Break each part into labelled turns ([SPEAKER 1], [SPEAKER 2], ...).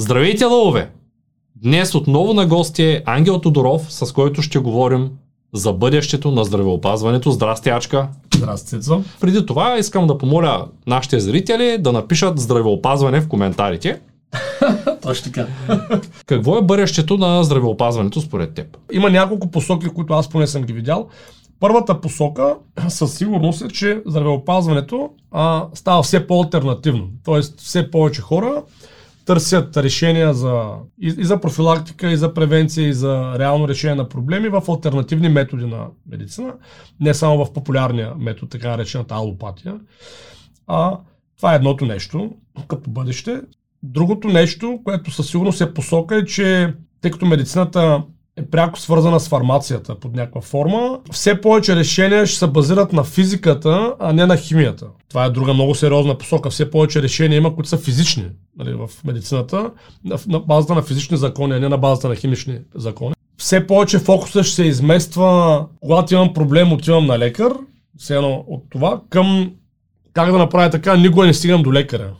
[SPEAKER 1] Здравейте, лъвове! Днес отново на гости е Ангел Тодоров, с който ще говорим за бъдещето на здравеопазването. Здрасти, Ачка!
[SPEAKER 2] Здрасти, Цецо.
[SPEAKER 1] Преди това искам да помоля нашите зрители да напишат здравеопазване в коментарите.
[SPEAKER 2] Точно така.
[SPEAKER 1] Какво е бъдещето на здравеопазването според теб?
[SPEAKER 2] Има няколко посоки, които аз поне съм ги видял. Първата посока със сигурност е, че здравеопазването а, става все по-алтернативно. Тоест все повече хора търсят решения за, и, и за профилактика, и за превенция, и за реално решение на проблеми в альтернативни методи на медицина, не само в популярния метод, така наречената алопатия. А, това е едното нещо като бъдеще. Другото нещо, което със сигурност е посока е, че тъй като медицината е пряко свързана с фармацията под някаква форма. Все повече решения ще се базират на физиката, а не на химията. Това е друга много сериозна посока. Все повече решения има, които са физични нали, в медицината, на базата на физични закони, а не на базата на химични закони. Все повече фокуса ще се измества, когато имам проблем, отивам на лекар, все едно от това, към как да направя така, никога не стигам до лекаря.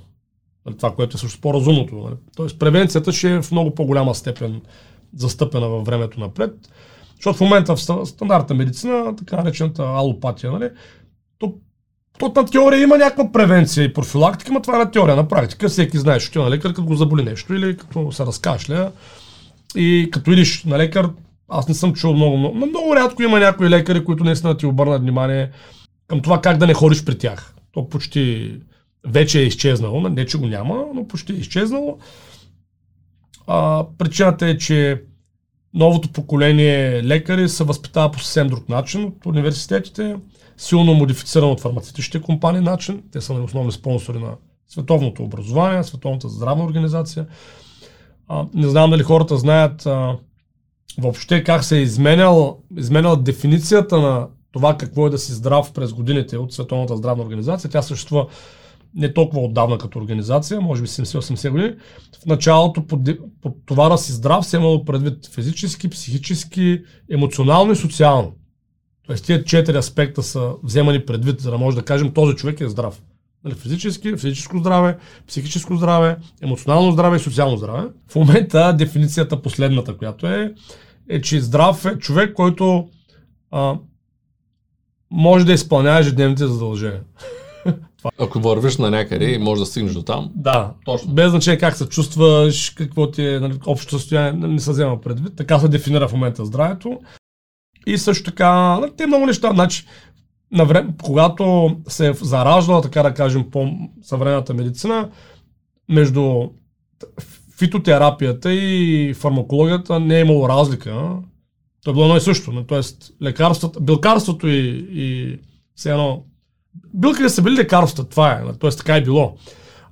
[SPEAKER 2] Това, което е също по-разумното. Нали. Тоест превенцията ще е в много по-голяма степен застъпена във времето напред. Защото в момента в стандартна медицина, така наречената алопатия, нали, то, то на теория има някаква превенция и профилактика, но това е на теория. На практика всеки знае, че на лекар, като го заболи нещо или като се разкашля. И като идиш на лекар, аз не съм чул много, много, но много рядко има някои лекари, които наистина ти обърнат внимание към това как да не ходиш при тях. То почти вече е изчезнало, не че го няма, но почти е изчезнало. А, причината е, че новото поколение лекари се възпитава по съвсем друг начин от университетите, силно модифициран от фармацевтичните компании начин. Те са основни спонсори на световното образование, Световната здравна организация. А, не знам дали хората знаят а, въобще как се е изменял, изменял дефиницията на това какво е да си здрав през годините от Световната здравна организация. Тя съществува не толкова отдавна като организация, може би 70-80 години, в началото под, под това да си здрав се е имало предвид физически, психически, емоционално и социално. Тоест тия четири аспекта са вземани предвид, за да може да кажем този човек е здрав. Нали, физически, физическо здраве, психическо здраве, емоционално здраве и социално здраве. В момента дефиницията последната, която е, е, че здрав е човек, който а, може да изпълнява ежедневните задължения.
[SPEAKER 1] Ако вървиш на някъде и можеш да стигнеш до там.
[SPEAKER 2] Да, точно. Без значение как се чувстваш, какво ти е нали, общото състояние, не се взема предвид. Така се дефинира в момента здравето. И също така, нали, те много неща. Значи, на време, когато се е зараждала, така да кажем, по съвременната медицина, между фитотерапията и фармакологията не е имало разлика. То е било едно и също. Нали, тоест, лекарството, билкарството и, и все едно Билките са били лекарства, това е. Тоест така е било.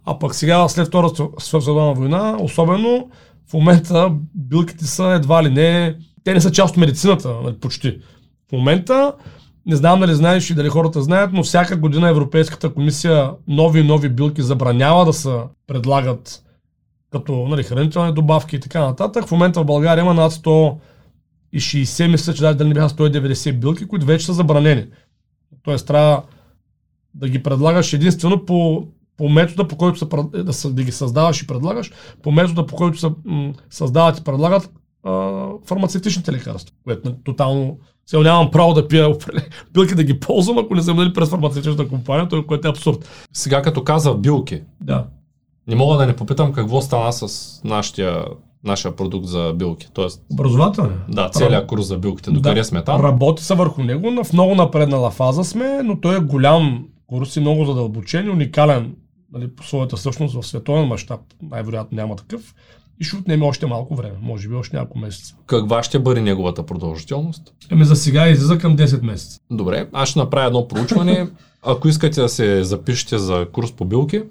[SPEAKER 2] А пък сега, след Втората световна война, особено в момента билките са едва ли не... Те не са част от медицината, нали, почти. В момента, не знам дали знаеш и дали хората знаят, но всяка година Европейската комисия нови и нови билки забранява да се предлагат като нали, хранителни добавки и така нататък. В момента в България има над 160, мисля, че дали не бяха 190 билки, които вече са забранени. Тоест трябва да ги предлагаш единствено по, по метода, по който са, да, са, да ги създаваш и предлагаш, по метода, по който са, м- създават и предлагат а, фармацевтичните лекарства, което тотално сега нямам право да пия билки да ги ползвам, ако не съм дали през фармацевтичната компания, което е абсурд.
[SPEAKER 1] Сега като каза билки,
[SPEAKER 2] да.
[SPEAKER 1] не мога да не попитам какво стана с нашия нашия продукт за билки. Тоест,
[SPEAKER 2] Образователен?
[SPEAKER 1] Да, целият курс за билките. До къде сме там?
[SPEAKER 2] Работи се върху него, в много напреднала фаза сме, но той е голям курс и много задълбочен, уникален нали, по своята същност в световен мащаб. Най-вероятно няма такъв. И ще отнеме още малко време, може би още няколко месеца.
[SPEAKER 1] Каква ще бъде неговата продължителност?
[SPEAKER 2] Еми за сега излиза към 10 месеца.
[SPEAKER 1] Добре, аз ще направя едно проучване. Ако искате да се запишете за курс по билки,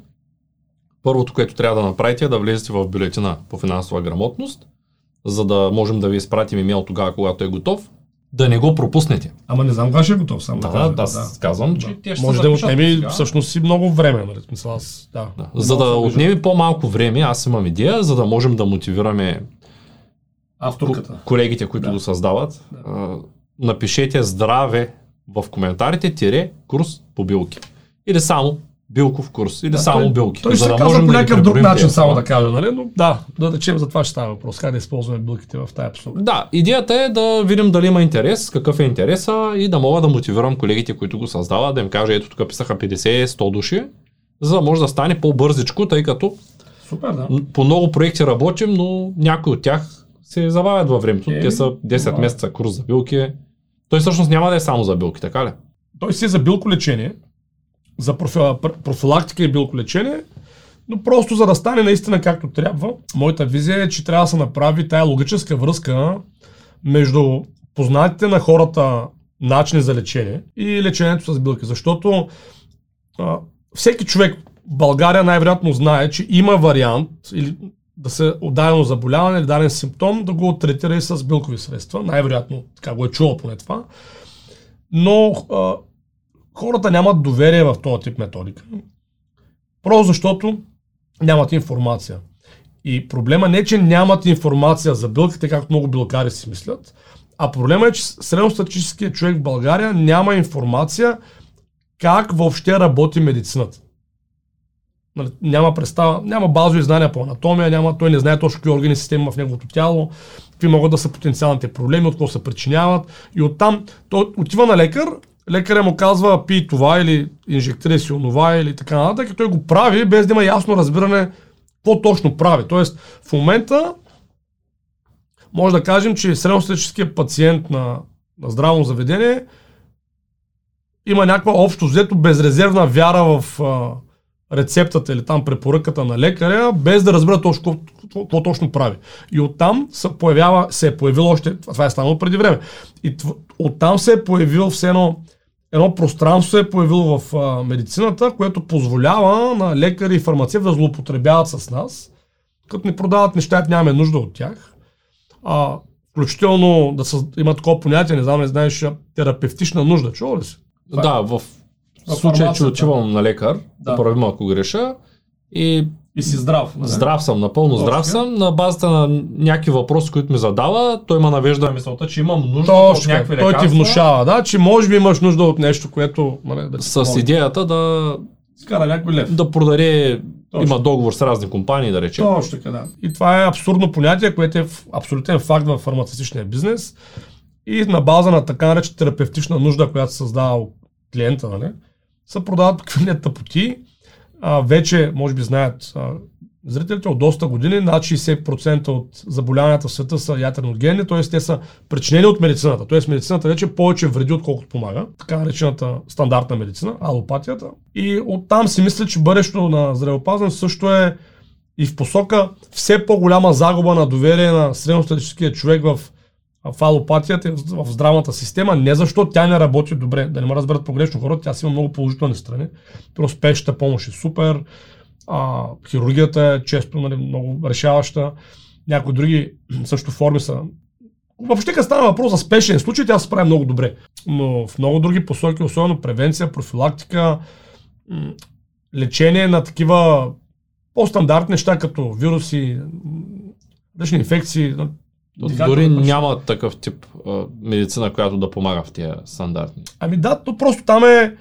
[SPEAKER 1] първото, което трябва да направите е да влезете в бюлетина по финансова грамотност, за да можем да ви изпратим имейл тогава, когато е готов да не го пропуснете.
[SPEAKER 2] Ама не знам кога ще е готов само.
[SPEAKER 1] Да, да, да, да, казвам, да. че
[SPEAKER 2] те ще Може да отнеме всъщност и много време, нали? Смисъл, аз, да. да.
[SPEAKER 1] За да отнеме по-малко време, аз имам идея, за да можем да мотивираме
[SPEAKER 2] авторката.
[SPEAKER 1] Колегите, които да. го създават. Да. напишете здраве в коментарите, тире курс по билки. Или само билков курс или
[SPEAKER 2] Да,
[SPEAKER 1] само
[SPEAKER 2] той-
[SPEAKER 1] билки.
[SPEAKER 2] Той ще се
[SPEAKER 1] да
[SPEAKER 2] казва по
[SPEAKER 1] да
[SPEAKER 2] някакъв друг
[SPEAKER 1] преброим
[SPEAKER 2] начин, само да кажа, нали? Но да, да речем за това ще става въпрос. Как да използваме билките в тая посока.
[SPEAKER 1] Да, идеята е да видим дали има интерес, какъв е интереса и да мога да мотивирам колегите, които го създават, да им кажа, ето тук писаха 50-100 души, за да може да стане по-бързичко, тъй като
[SPEAKER 2] Супер, да.
[SPEAKER 1] по много проекти работим, но някои от тях се забавят във времето.
[SPEAKER 2] Е,
[SPEAKER 1] Те са 10
[SPEAKER 2] това е.
[SPEAKER 1] месеца курс за билки. Той всъщност няма да е само за билки, така ли?
[SPEAKER 2] Той си е за билколечение, за профи, пр- профилактика и билколечение, но просто за да стане наистина както трябва, моята визия е, че трябва да се направи тая логическа връзка между познатите на хората начини за лечение и лечението с билки. Защото а, всеки човек в България най-вероятно знае, че има вариант или да се от дадено заболяване или даден симптом да го третира и с билкови средства. Най-вероятно така го е чувал поне това. Но а, хората нямат доверие в този тип методика. Просто защото нямат информация. И проблема не е, че нямат информация за билките, както много билкари си мислят, а проблема е, че средностатическият човек в България няма информация как въобще работи медицината. Нали, Няма представа, няма базови знания по анатомия, няма, той не знае точно какви органи системи в неговото тяло, какви могат да са потенциалните проблеми, от какво се причиняват. И оттам той отива на лекар, лекаря му казва пий това или инжектирай си онова или така нататък и той го прави без да има ясно разбиране какво точно прави. Тоест в момента може да кажем, че средностатическият пациент на, на здравно заведение има някаква общо взето безрезервна вяра в а, рецептата или там препоръката на лекаря, без да разбира точно какво, точно прави. И оттам се, появява, се е появило още, това е станало преди време, и оттам се е появило все едно, едно пространство се е появило в а, медицината, което позволява на лекари и фармацевти да злоупотребяват с нас, като ни продават неща, нямаме нужда от тях. А, включително да са, има такова понятие, не знам, не знаеш, терапевтична нужда. Чува ли си? Това е-
[SPEAKER 1] Да, в
[SPEAKER 2] В
[SPEAKER 1] случай, че отивам на лекар,
[SPEAKER 2] Да.
[SPEAKER 1] поправим ако греша, и
[SPEAKER 2] И си здрав. нали?
[SPEAKER 1] Здрав съм, напълно
[SPEAKER 2] Точно.
[SPEAKER 1] здрав съм. На базата на някакви въпроси, които ми задава, той ме навежда на мисълта, че имам нужда от
[SPEAKER 2] Точно,
[SPEAKER 1] някакви
[SPEAKER 2] той ти
[SPEAKER 1] лекарства.
[SPEAKER 2] внушава, да, че може би имаш нужда от нещо, което нали, да
[SPEAKER 1] С
[SPEAKER 2] помогне.
[SPEAKER 1] идеята да,
[SPEAKER 2] Скара някой лев.
[SPEAKER 1] да продаде,
[SPEAKER 2] Точно.
[SPEAKER 1] има договор с разни компании, да речем.
[SPEAKER 2] Точно така, да. И това е абсурдно понятие, което е абсолютен факт в фармацевтичния бизнес. И на база на така наречена терапевтична нужда, която се създава от клиента, нали, се продават какви тъпоти. А, вече, може би знаят а, зрителите, от доста години над 60% от заболяванията в света са ятреногенни, т.е. те са причинени от медицината. Т.е. медицината вече повече вреди, отколкото помага. Така наречената стандартна медицина, алопатията. И оттам си мисля, че бъдещето на здравеопазване също е и в посока все по-голяма загуба на доверие на средностатическия човек в, в алопатията и в здравната система, не защото тя не работи добре, да не ме разберат погрешно хората, тя си има много положителни страни. Просто спешната помощ е супер, а, хирургията е често нали, много решаваща, някои други също форми са Въобще, като стана въпрос за спешен случай, тя се справи много добре. Но в много други посоки, особено превенция, профилактика, лечение на такива по-стандартни неща, като вируси, различни инфекции.
[SPEAKER 1] Дори няма такъв тип а, медицина, която да помага в тия стандартни.
[SPEAKER 2] Ами да, то просто там е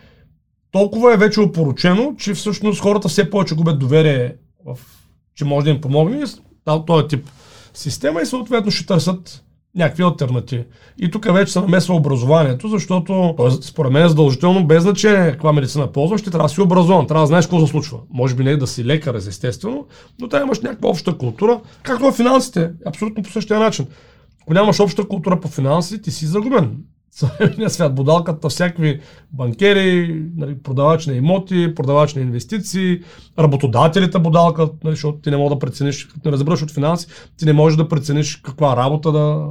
[SPEAKER 2] толкова е вече опоручено, че всъщност хората все повече губят доверие в че може да им помогне този тип система и съответно ще търсят някакви альтернативи. И тук вече се намесва образованието, защото според мен е задължително, без значение каква медицина ползваш, ще трябва да си образован, трябва да знаеш какво се случва. Може би не да си лекар, естествено, но трябва имаш някаква обща култура, както в финансите, абсолютно по същия начин. Ако нямаш обща култура по финанси, ти си загубен. Съвременния свят бодалката, всякакви банкери, нали, продавач на имоти, продавач на инвестиции, работодателите бодалка, нали, защото ти не можеш да прецениш, като не разбираш от финанси, ти не можеш да прецениш каква работа да,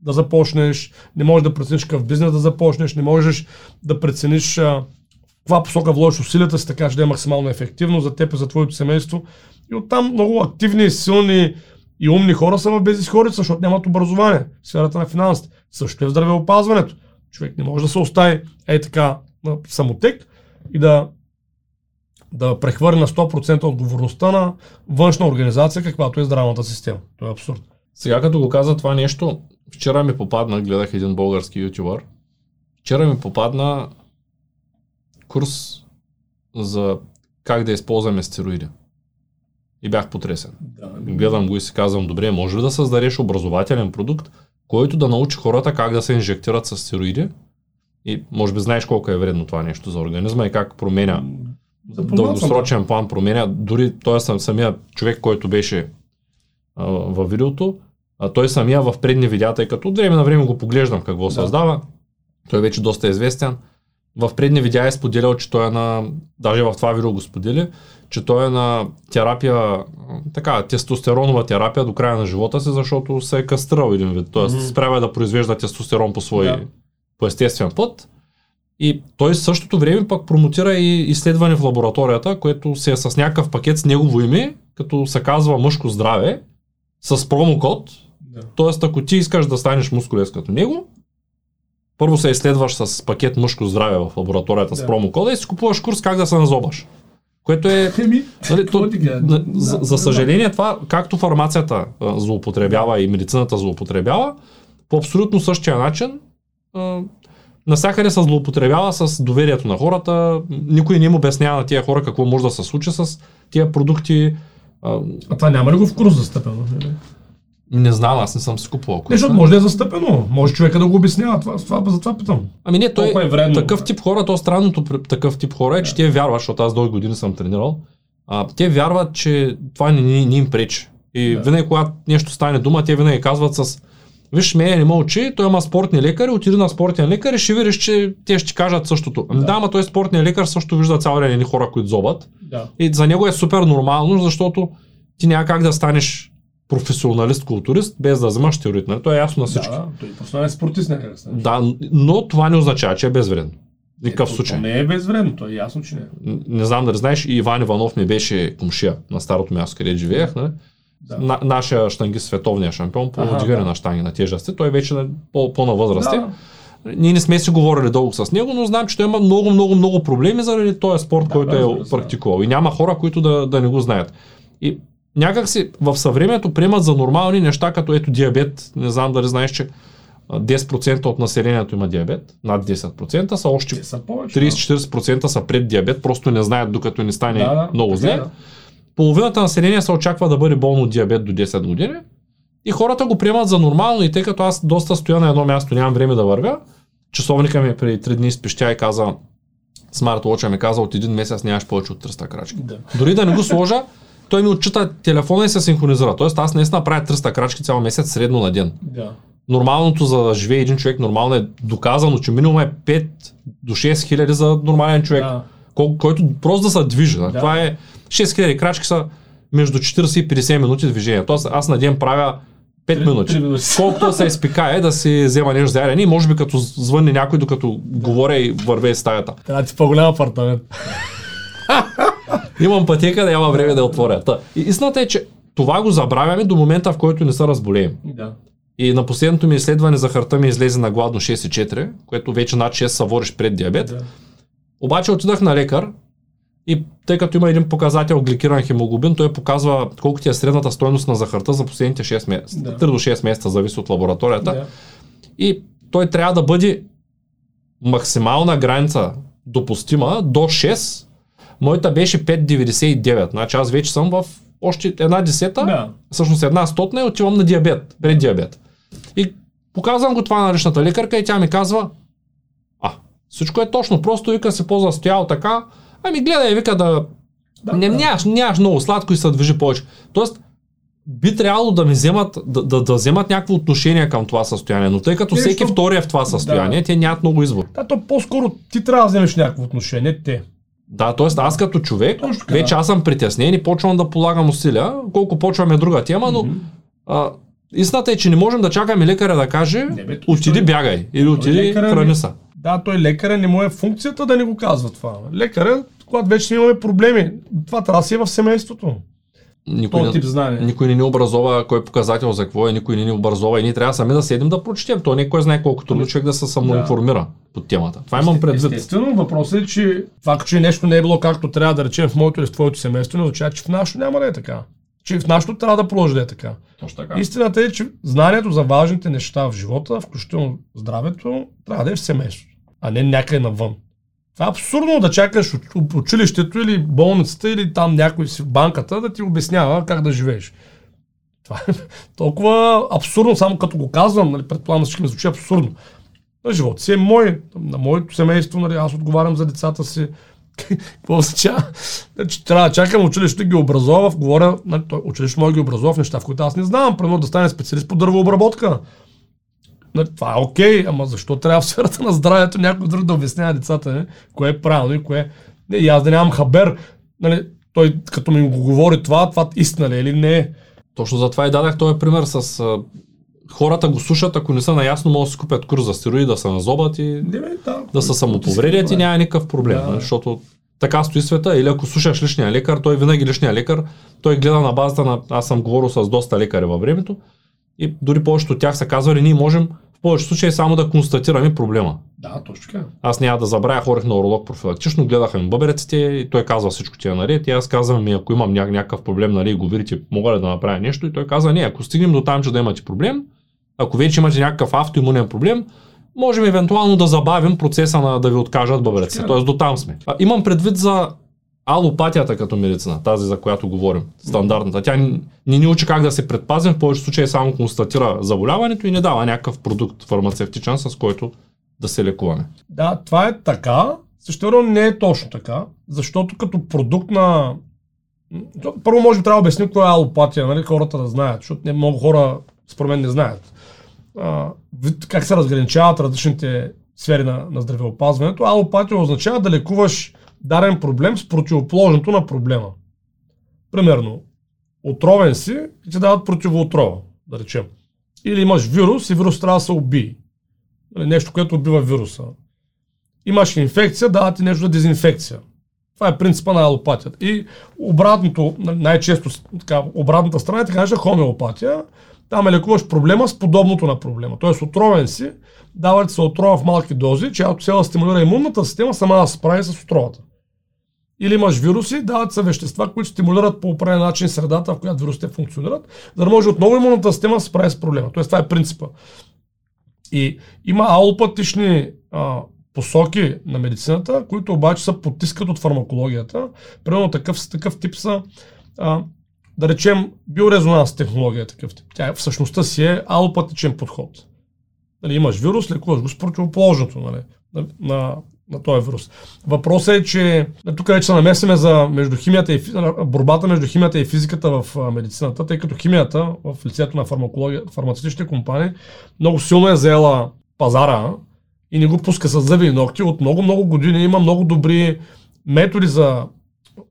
[SPEAKER 2] да започнеш, не можеш да прецениш какъв бизнес да започнеш, не можеш да прецениш а, каква посока вложиш усилията си, така че да е максимално ефективно за теб и за твоето семейство. И оттам много активни, силни и умни хора са в безисходица, защото нямат образование в сферата на финансите. Също е в здравеопазването. Човек не може да се остави е така на самотек и да, да прехвърли на 100% отговорността на външна организация, каквато е здравната система. Това е абсурд.
[SPEAKER 1] Сега като го каза това нещо, вчера ми попадна, гледах един български ютубър, вчера ми попадна курс за как да използваме стероиди. И бях потресен.
[SPEAKER 2] Да.
[SPEAKER 1] Гледам го и си казвам, добре, може ли да създадеш образователен продукт, който да научи хората как да се инжектират с стероиди? И може би знаеш колко е вредно това нещо за организма и как променя дългосрочен план променя. Дори той съм самия човек, който беше а, във видеото, а, той самия в предни видеа, тъй като от време на време го поглеждам какво
[SPEAKER 2] Да.
[SPEAKER 1] създава. Той вече доста е известен. В предни видеа е споделял, че той е на, даже в това видео го сподели, че той е на терапия, така, тестостеронова терапия до края на живота си, защото се е кастрал един вид. Тоест,
[SPEAKER 2] Мгм.
[SPEAKER 1] спрява да произвежда тестостерон по свой,
[SPEAKER 2] Да.
[SPEAKER 1] по естествен път. И той в същото време пък промотира и изследване в лабораторията, което се е с някакъв пакет с негово име, като се казва мъжко здраве, с промокод.
[SPEAKER 2] Да.
[SPEAKER 1] Тоест, ако ти искаш да станеш мускулест като него, първо се изследваш с пакет мъжко здраве в лабораторията с
[SPEAKER 2] Да.
[SPEAKER 1] промокода и си купуваш курс как да се назобаш. Което е
[SPEAKER 2] Еми,
[SPEAKER 1] Нали, то,
[SPEAKER 2] Да,
[SPEAKER 1] за,
[SPEAKER 2] да,
[SPEAKER 1] за
[SPEAKER 2] да.
[SPEAKER 1] съжаление, това, както фармацията а, злоупотребява и медицината злоупотребява, по абсолютно същия начин, а, насякъде се злоупотребява с доверието на хората. Никой не им обяснява на тия хора какво може да се случи с тия продукти. А,
[SPEAKER 2] А това няма ли го в курс застъпено? или?
[SPEAKER 1] Не знам, аз не съм си купувал.
[SPEAKER 2] Не, защото може да е застъпено. Може човека да го обяснява. Това, това, за това питам.
[SPEAKER 1] Ами не, той
[SPEAKER 2] Колко е вредно?
[SPEAKER 1] такъв тип хора, то странното при такъв тип хора е, че те вярват, защото аз дълги години съм тренирал, а, те вярват, че това не, не, не им пречи. И
[SPEAKER 2] Да.
[SPEAKER 1] винаги, когато нещо стане дума, те винаги казват с Виж, ме не мълчи, той има спортни лекари, отиди на спортен лекар и ще видиш, че те ще кажат същото. Ами
[SPEAKER 2] Да.
[SPEAKER 1] да, ама той спортният лекар също вижда цял ден едни хора, които зобат.
[SPEAKER 2] Да.
[SPEAKER 1] И за него е супер нормално, защото ти няма как да станеш професионалист-културист без да вземаш теорит. Нали? То е ясно на всички.
[SPEAKER 2] Да, той не е спортист някак стане.
[SPEAKER 1] Да, но това не означава, че е безвредно. Никакъв
[SPEAKER 2] Ето,
[SPEAKER 1] случай.
[SPEAKER 2] то Не е безвредно, то е ясно, че не е.
[SPEAKER 1] Н- Не знам дали знаеш, и Иван Иванов ми беше комшия на старото място, където живеех. Нали?
[SPEAKER 2] Да.
[SPEAKER 1] На, нашия штангист, световния шампион по дигане
[SPEAKER 2] да.
[SPEAKER 1] на штанги на тежести. Той вече на по, по-на възраст. е.
[SPEAKER 2] Да.
[SPEAKER 1] Ние не сме си говорили дълго с него, но знам, че той има много, много, много проблеми заради този спорт,
[SPEAKER 2] Да,
[SPEAKER 1] който
[SPEAKER 2] разбира
[SPEAKER 1] е
[SPEAKER 2] се,
[SPEAKER 1] практикувал. И няма хора, които да, да не го знаят. И някак си в съвремето приемат за нормални неща, като ето диабет. Не знам дали знаеш, че а, 10% от населението има диабет, над 10% са още
[SPEAKER 2] Те са повече.
[SPEAKER 1] 30-40% са пред диабет, просто не знаят докато не стане
[SPEAKER 2] да, да,
[SPEAKER 1] много
[SPEAKER 2] така
[SPEAKER 1] зле.
[SPEAKER 2] е, да.
[SPEAKER 1] Половината население се очаква да бъде болно от диабет до 10 години. И хората го приемат за нормално и тъй като аз доста стоя на едно място, нямам време да вървя, часовника ми преди 3 дни спещя и каза, смарт ми каза, от един месец нямаш повече от 300 крачки.
[SPEAKER 2] Да.
[SPEAKER 1] Дори да не го сложа, той ми отчита телефона и се синхронизира. Тоест аз наистина правя 300 крачки цял месец средно на ден.
[SPEAKER 2] Да.
[SPEAKER 1] Нормалното за да живее един човек, нормално е доказано, че минимум е 5 до 6 хиляди за нормален човек,
[SPEAKER 2] Да.
[SPEAKER 1] кол- който просто да се движи. Да. Това е 6 хиляди крачки са между 40 и 50 минути движение. Тоест аз на ден правя 5
[SPEAKER 2] Три-
[SPEAKER 1] минути. Колкото се изпикае да си взема нещо за и може би като звънне някой, докато говоря и върве из стаята.
[SPEAKER 2] Трябва ти по-голям апартамент.
[SPEAKER 1] Имам пътека да няма време да отворя. Та. И истината е, че това го забравяме до момента, в който не се разболеем.
[SPEAKER 2] Да.
[SPEAKER 1] И на последното ми изследване захарта ми излезе на гладно 6,4, което вече над 6 са вориш пред диабет.
[SPEAKER 2] да.
[SPEAKER 1] Обаче отидах на лекар и тъй като има един показател гликиран хемоглобин, той показва колко ти е средната стойност на захарта за последните 6 месеца.
[SPEAKER 2] Да.
[SPEAKER 1] 3 до 6 месеца зависи от лабораторията.
[SPEAKER 2] Да.
[SPEAKER 1] И той трябва да бъде максимална граница допустима до 6. Моята беше 5,99. Значи аз вече съм в още една десета,
[SPEAKER 2] Да.
[SPEAKER 1] всъщност една стотна и отивам на диабет, пред диабет. И показвам го това на личната лекарка и тя ми казва, а, всичко е точно, просто вика се по-застоял така, ами гледай, вика да,
[SPEAKER 2] Да,
[SPEAKER 1] не,
[SPEAKER 2] да.
[SPEAKER 1] нямаш, нямаш много сладко и се движи повече. Тоест, би трябвало да ми вземат, да, да, да вземат някакво отношение към това състояние, но тъй като
[SPEAKER 2] Не,
[SPEAKER 1] всеки
[SPEAKER 2] защото-
[SPEAKER 1] втори е в това състояние,
[SPEAKER 2] Да.
[SPEAKER 1] те нямат много избор.
[SPEAKER 2] Да, то по-скоро ти трябва да вземеш някакво отношение, те.
[SPEAKER 1] Да, т.е. аз като човек,
[SPEAKER 2] Точно
[SPEAKER 1] вече аз съм притеснен и почвам да полагам усилия. Колко почваме друга тема, но
[SPEAKER 2] Мгм.
[SPEAKER 1] а, истината е, че не можем да чакаме лекаря да каже
[SPEAKER 2] Не, бе, той-
[SPEAKER 1] отиди
[SPEAKER 2] той-
[SPEAKER 1] бягай или отиди храни се.
[SPEAKER 2] Да, той лекаря не му е функцията да ни го казва това. Лекаря, когато вече имаме проблеми, това трябва да си е в семейството.
[SPEAKER 1] Никой,
[SPEAKER 2] тип знание.
[SPEAKER 1] никой не ни образова кой е показател за какво е, никой не ни образова и ние трябва сами да седим да прочетем. То не е кой знае колко трудно човек да се самоинформира под темата. Това имам предвид.
[SPEAKER 2] Естествено, въпросът е, че това, че нещо не е било както трябва да речем в моето или в твоето семейство, не означава, че в нашото няма да е така. Че в нашото трябва да продължи да е така.
[SPEAKER 1] Точно така.
[SPEAKER 2] Истината е, че знанието за важните неща в живота, включително здравето, трябва да е в семейството, а не някъде навън. Това е абсурдно да чакаш от училището или болницата или там някой си в банката да ти обяснява как да живееш. Това е толкова абсурдно, само като го казвам, нали, предполагам, че ми звучи абсурдно. На живота си е мой, на моето семейство, нали, аз отговарям за децата си. Какво означава? Значи, трябва да чакам училището ги образова, говоря, нали, училището може да ги образова в неща, в които аз не знам, примерно да стане специалист по дървообработка. Нали, това е окей, ама защо трябва в сферата на здравето някой друг да обяснява децата, не? кое е правилно и кое не, и аз да нямам хабер, нали, той като ми го говори това, това истина ли е или не е.
[SPEAKER 1] Точно за това и дадах този пример с а, хората го слушат, ако не са наясно, могат да си купят курс за стероиди, да се назобат и
[SPEAKER 2] Не, бе, да,
[SPEAKER 1] да се самоповредят и няма никакъв проблем,
[SPEAKER 2] Да.
[SPEAKER 1] да. защото така стои света. Или ако слушаш личния лекар, той винаги личния лекар, той гледа на базата на... Аз съм говорил с доста лекари във времето и дори повечето от тях са казвали, ние можем в повечето случаи само да констатираме проблема.
[SPEAKER 2] Да, точно така.
[SPEAKER 1] Аз няма да забравя, хорих на уролог профилактично, гледаха ми бъбреците и той казва всичко ти е наред. И аз казвам ми, ако имам ня- някакъв проблем, нали, го видите, мога ли да направя нещо? И той каза, не, ако стигнем до там, че да имате проблем, ако вече имате някакъв автоимунен проблем, можем евентуално да забавим процеса на да ви откажат бъбреците. Тоест до там сме. А, имам предвид за алопатията като медицина, тази за която говорим, стандартната. Тя не ни учи как да се предпазим, в повечето случаи само констатира заболяването и не дава някакъв продукт фармацевтичен, с който да се лекуваме.
[SPEAKER 2] Да, това е така, също не е точно така, защото като продукт на... Първо може би трябва да обясним какво е алопатия, нали, хората да знаят, защото не много хора според мен не знаят. А, как се разграничават различните сфери на, на здравеопазването. Алопатия означава да лекуваш даден проблем с противоположното на проблема. Примерно, отровен си и ти дават противоотрова, да речем. Или имаш вирус и вирус трябва да се убие. Нали, Нещо, което убива вируса. Имаш инфекция, дават ти нещо за дезинфекция. Това е принципа на алопатията. И обратното, нали, най-често така, обратната страна е така наречена хомеопатия. Там е лекуваш проблема с подобното на проблема. Тоест отровен си, дава ти се отрова в малки дози, чиято цел е стимулира имунната система сама да се справи с отровата. Или имаш вируси, дават се вещества, които стимулират по определен начин средата, в която вирусите функционират, за да може отново имунната система да се справи с проблема. Тоест това е принципа. И има алопатични посоки на медицината, които обаче се потискат от фармакологията. Примерно такъв, такъв тип са, а, да речем, биорезонанс технология е такъв тип. Тя в същността си е алопатичен подход. Нали, имаш вирус, лекуваш го с противоположното нали, на, на, на този вирус. Въпросът е, че нали, тук вече се намесиме за между химията и, борбата между химията и физиката в медицината, тъй като химията в лицето на фармацевтичните компании много силно е заела пазара и не го пуска с зъби и ногти. От много-много години има много добри методи за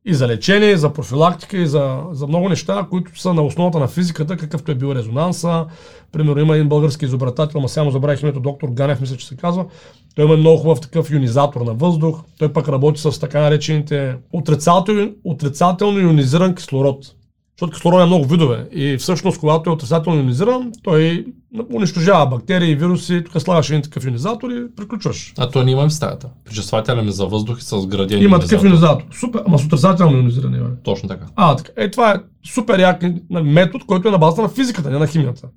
[SPEAKER 2] и за лечение, и за профилактика, и за, за много неща, които са на основата на физиката, какъвто е бил резонанса. Примерно има един български изобретател, ма само забравих името, доктор Ганев, мисля, че се казва. Той има много хубав такъв ионизатор на въздух. Той пък работи с така наречените отрицателно, отрицателно ионизиран кислород. Защото кислород е много видове. И всъщност, когато е отрицателно ионизиран, той унищожава бактерии, вируси. Тук слагаш един такъв ионизатор и приключваш.
[SPEAKER 1] А то не имам в стаята. Пречиствателя ми за въздух и с градиент.
[SPEAKER 2] Има такъв ионизатор. Супер, ама с отрицателно ионизиране. бе.
[SPEAKER 1] Точно така.
[SPEAKER 2] А, така. Е, това е супер як метод, който е на базата на физиката, не на химията.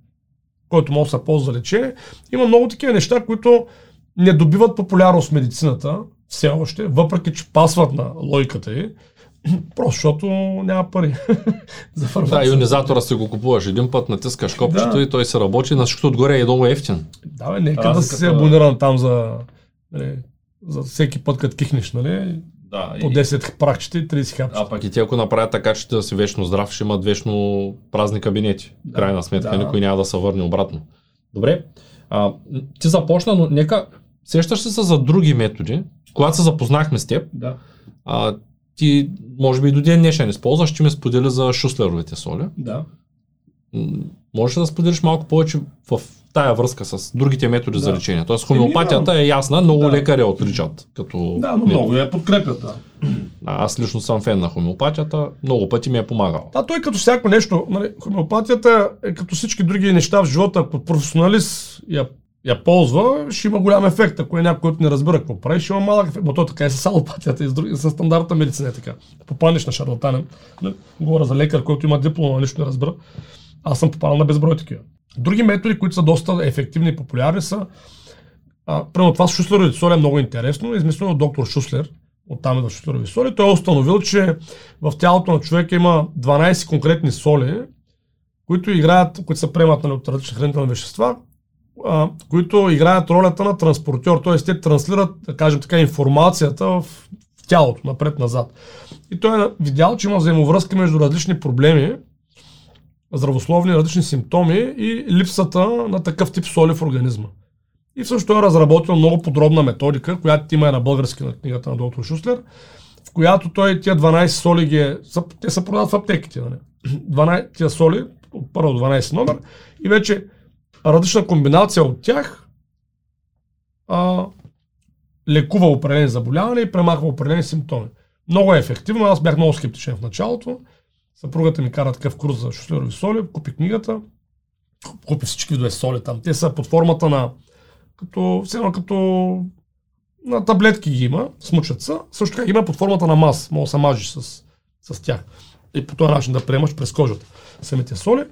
[SPEAKER 2] Който може да се ползва за лечение. Има много такива неща, които не добиват популярност в медицината, все още, въпреки че пасват на логиката й, просто защото няма пари за
[SPEAKER 1] Да,
[SPEAKER 2] фармация.
[SPEAKER 1] ионизатора си го купуваш един път, натискаш копчето
[SPEAKER 2] Да.
[SPEAKER 1] и той се работи. На всичкото отгоре е много ефтин.
[SPEAKER 2] Да, бе, нека да
[SPEAKER 1] Разликата-
[SPEAKER 2] си абониран там за, нали, за всеки път, като кихнеш, нали?
[SPEAKER 1] Да,
[SPEAKER 2] По 10 прахчета и 30
[SPEAKER 1] А
[SPEAKER 2] хапчета.
[SPEAKER 1] пък и те, ако направят така, че да си вечно здрав, ще имат вечно празни кабинети.
[SPEAKER 2] Да,
[SPEAKER 1] крайна сметка,
[SPEAKER 2] да.
[SPEAKER 1] никой няма да се върне обратно. Добре. А, ти започна, но нека сещаш ли се за други методи, когато се запознахме с теб,
[SPEAKER 2] Да.
[SPEAKER 1] а, ти може би и до ден днешен използваш, ще ми сподели за шуслеровите соли.
[SPEAKER 2] Да.
[SPEAKER 1] Можеш ли да споделиш малко повече в тая връзка с другите методи за
[SPEAKER 2] Да.
[SPEAKER 1] лечение? Тоест хомеопатията е ясна, много
[SPEAKER 2] Да.
[SPEAKER 1] лекари я отричат. Като
[SPEAKER 2] Да, но
[SPEAKER 1] метод.
[SPEAKER 2] много я подкрепят, да.
[SPEAKER 1] А, Аз лично съм фен на хомеопатията, много пъти ми е помагал.
[SPEAKER 2] Да, той като всяко нещо, нали, хомеопатията е като всички други неща в живота, ако професионалист я, я ползва, ще има голям ефект. Ако е някой, който не разбира какво прави, ще има малък ефект. Но то така е с алопатията и с, други, с стандартната медицина е така. Попаднеш на шарлатанен, говоря за лекар, който има диплома, нищо не разбира. Аз съм попадал на безброй такива. Други методи, които са доста ефективни и популярни са А, примерно това с Шуслеровите соли е много интересно, измислено от доктор Шуслер, от там идва Шуслерови соли. Той е установил, че в тялото на човека има 12 конкретни соли, които играят, които се приемат нали, от различни хранителни вещества, които играят ролята на транспортьор, т.е. те транслират, да кажем така, информацията в, тялото, напред-назад. И той е видял, че има взаимовръзка между различни проблеми, здравословни, различни симптоми и липсата на такъв тип соли в организма. И всъщност е разработил много подробна методика, която има и на български на книгата на доктор Шуслер, в която той тия 12 соли ги е, те се продават в аптеките. Нали? 12 тия соли, първо до 12 номер, и вече различна комбинация от тях а, лекува определени заболявания и премахва определени симптоми. Много е ефективно, аз бях много скептичен в началото. Съпругата ми кара такъв курс за шофьорови соли, купи книгата, купи всички видове соли там. Те са под формата на като, все едно като на таблетки ги има, смучат са. Също така има под формата на мас, може да се мажиш с, с тях. И по този начин да приемаш през кожата самите соли.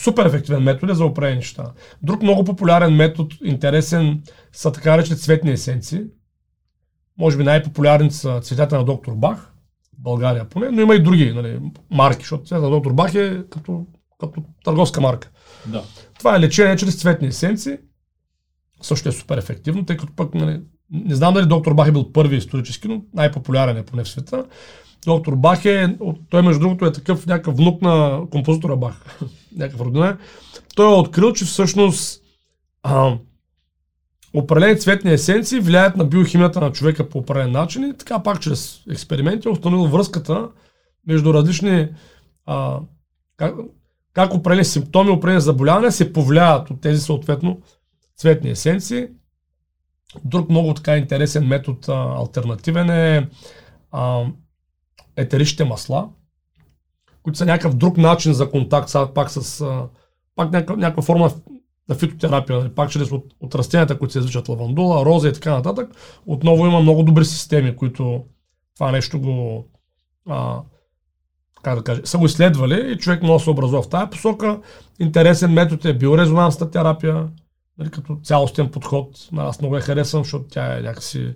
[SPEAKER 2] Супер ефективен метод е за определени неща. Друг много популярен метод, интересен, са така наречени цветни есенции. Може би най-популярни са цветята на доктор Бах, България поне, но има и други нали, марки, защото цветата на доктор Бах е като, като търговска марка.
[SPEAKER 1] Да.
[SPEAKER 2] Това е лечение чрез цветни есенции. Също е супер ефективно, тъй като пък нали, не знам дали доктор Бах е бил първи исторически, но най-популярен е поне в света. Доктор Бах е, той между другото е такъв някакъв внук на композитора Бах, някакъв родина. Той е открил, че всъщност а, определени цветни есенции влияят на биохимията на човека по определен начин и така пак чрез експерименти е установил връзката между различни а, как, как определени симптоми, определени заболявания се повлияят от тези съответно цветни есенции. Друг много така интересен метод, а, альтернативен е а, етеричните масла, които са някакъв друг начин за контакт, сега пак с пак някаква, някаква форма на фитотерапия, нали, пак чрез от, от растенията, които се извичат лавандула, роза и така нататък. Отново има много добри системи, които това нещо го а, как да кажа, са го изследвали и човек да се образува в тази посока. Интересен метод е биорезонансната терапия, нали, като цялостен подход. Аз много я харесвам, защото тя е някакси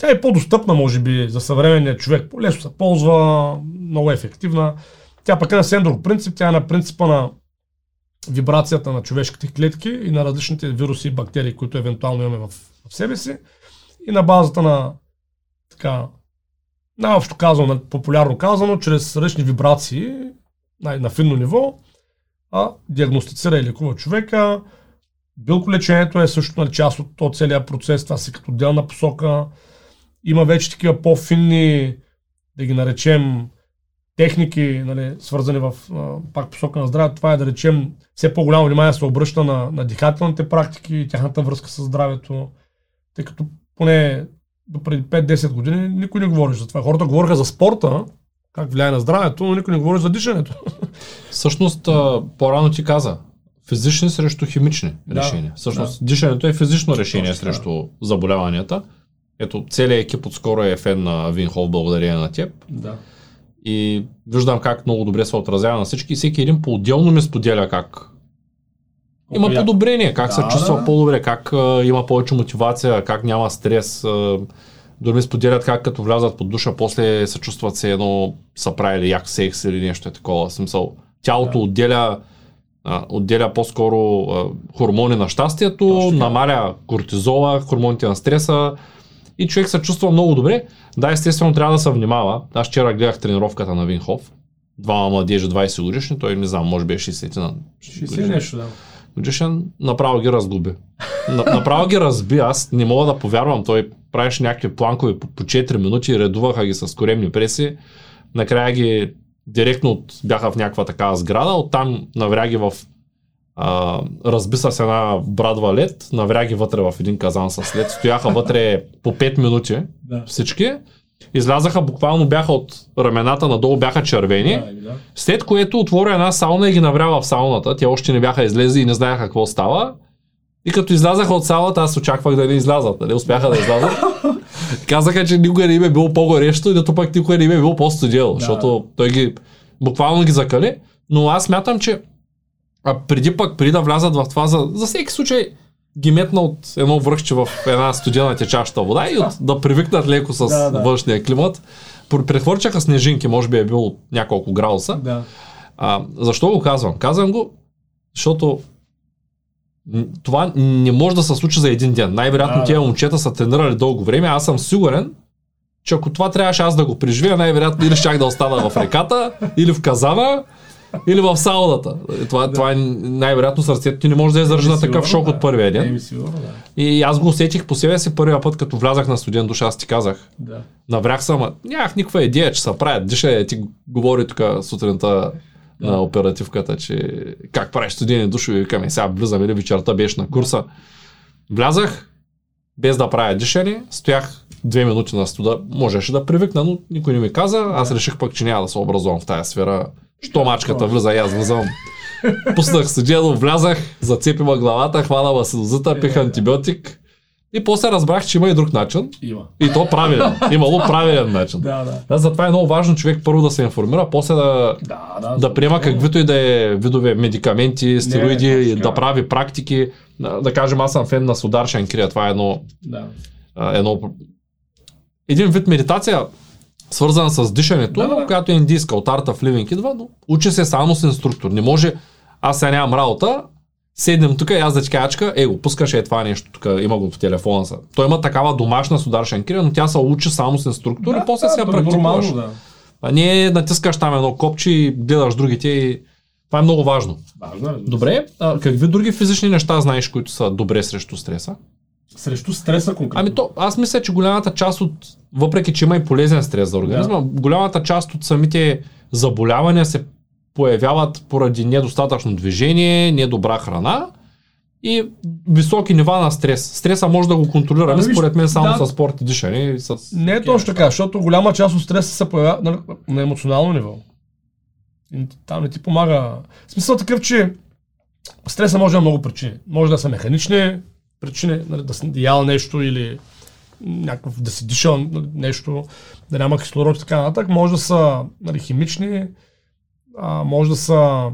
[SPEAKER 2] тя е по-достъпна, може би, за съвременния човек. По-лесно се ползва, много е ефективна. Тя пък е на съвсем друг принцип. Тя е на принципа на вибрацията на човешките клетки и на различните вируси и бактерии, които евентуално имаме в, в себе си. И на базата на така, най-общо казано, популярно казано, чрез различни вибрации на, на финно ниво, а, диагностицира и лекува човека. Билколечението е също нали, част от, от целият процес, това си като отделна посока. Има вече такива по-финни, да ги наречем, техники, нали, свързани в пак посока на здравето. Това е да речем все по-голямо внимание се обръща на, на дихателните практики и тяхната връзка с здравето, тъй като поне до преди 5-10 години никой не говори за това. Хората говориха за спорта, как влияе на здравето, но никой не говори за дишането.
[SPEAKER 1] Всъщност, по-рано ти каза, физични срещу химични да, решения. Всъщност, да. дишането е физично решение Точно, срещу да. заболяванията. Ето, целият екип отскоро е фен на Винхол, благодарение на теб.
[SPEAKER 2] Да.
[SPEAKER 1] И виждам как много добре се отразява на всички. И всеки един по-отделно ми споделя как има okay. подобрение, как да, се чувства да. по-добре, как а, има повече мотивация, как няма стрес. А, дори ми споделят как като влязат под душа, после се чувстват се едно са правили як секс или нещо е такова. Смисъл, тялото да. отделя а, отделя по-скоро а, хормони на щастието, Точно. намаля кортизола, хормоните на стреса, и човек се чувства много добре. Да, естествено трябва да се внимава. Аз вчера гледах тренировката на Винхов. Двама младежи, 20 годишни, той не знам, може би е 60 на
[SPEAKER 2] 60 нещо, да.
[SPEAKER 1] Годишен направо ги разгуби. Направо ги разби, аз не мога да повярвам. Той правеше някакви планкове по, по 4 минути, редуваха ги с коремни преси. Накрая ги директно от, бяха в някаква такава сграда, оттам навря ги в а, разби с една брадва лед, навря ги вътре в един казан с лед, стояха вътре по 5 минути да. всички, излязаха, буквално бяха от рамената надолу, бяха червени, да, да. след което отворя една сауна и ги навря в сауната, те още не бяха излезли и не знаеха какво става. И като излязаха от салата, аз очаквах да не излязат, нали? Успяха да излязат. Казаха, че никога не им е било по-горещо и да пък никога не им е било по-студиел, да. защото той ги буквално ги закали. Но аз мятам, че а преди пък, преди да влязат в това, за, за всеки случай, ги метна от едно връхче в една студена течаща вода и от, да привикнат леко с
[SPEAKER 2] Да, да.
[SPEAKER 1] външния климат. Пр- Прехвърчаха снежинки, може би е било няколко градуса.
[SPEAKER 2] Да.
[SPEAKER 1] А, защо го казвам? Казвам го, защото това не може да се случи за един ден. Най-вероятно
[SPEAKER 2] Да,
[SPEAKER 1] тия момчета са тренирали дълго време. Аз съм сигурен, че ако това трябваше аз да го преживея, най-вероятно или щях да остана в реката, или в казана, или в сауната. Това, това е най-вероятно сърцето ти не може да издържи на такъв шок
[SPEAKER 2] да.
[SPEAKER 1] от първия ден.
[SPEAKER 2] Еми, сигурно, да.
[SPEAKER 1] И аз го усетих по себе си първия път, като влязах на студент душа, аз ти казах.
[SPEAKER 2] да.
[SPEAKER 1] Наврях съм, нямах никаква идея, че се правят. Диша ти говори тук сутринта на оперативката, че как правиш студени душови, викаме, сега влизам или вечерта беше на курса. Влязах, без да правя дишане, стоях две минути на студа, можеше да привикна, но никой не ми каза, аз реших пък, че няма да се образувам в тази сфера. Що мачката влиза и аз влизам. Пуснах студено, влязах, зацепила главата, хванала се дозата, пих антибиотик. И после разбрах, че има и друг начин.
[SPEAKER 2] Има.
[SPEAKER 1] И то правилен. Имало правилен начин.
[SPEAKER 2] Да, да.
[SPEAKER 1] Да, затова е много важно човек първо да се информира, после да,
[SPEAKER 2] Да, да.
[SPEAKER 1] да приема каквито и да е видове медикаменти, стероиди, и
[SPEAKER 2] така.
[SPEAKER 1] да прави практики. Да, да кажем, аз съм фен на Судар Шанкрия. Това е едно,
[SPEAKER 2] Да.
[SPEAKER 1] едно един вид медитация, свързана с дишането,
[SPEAKER 2] Да, да, да.
[SPEAKER 1] която е индийска от Art of Living идва, но учи се само с инструктор. Не може, аз сега нямам работа, седнем тук и аз да ти кажа, «Ачка, е го пускаш е това нещо, тук има го в телефона са. Той има такава домашна Судар Шанкрия, но тя се учи само с инструктор и после
[SPEAKER 2] да,
[SPEAKER 1] се я
[SPEAKER 2] то е
[SPEAKER 1] практикуваш.
[SPEAKER 2] Нормално, да.
[SPEAKER 1] А не натискаш там едно копче и гледаш другите и това е много важно.
[SPEAKER 2] Важно е.
[SPEAKER 1] Добре, а какви други физични неща знаеш, които са добре срещу стреса?
[SPEAKER 2] Срещу стреса конкретно.
[SPEAKER 1] Ами то, аз мисля, че голямата част от, въпреки че има и полезен стрес за организма, голямата част от самите заболявания се появяват поради недостатъчно движение, недобра храна и високи нива на стрес. Стреса може да го контролираме,
[SPEAKER 2] Ами
[SPEAKER 1] според мен, само
[SPEAKER 2] да.
[SPEAKER 1] с спорт и дишане. И с...
[SPEAKER 2] Не е точно така, защото голяма част от стреса се появява на, на емоционално ниво. И там не ти помага. Смисъл такъв, че стреса може да има много причини. Може да са механични причини, нали, да си ял нещо или някакъв, да си дишал нещо, да няма кислород и така нататък. Може да са нали, химични, а, може да са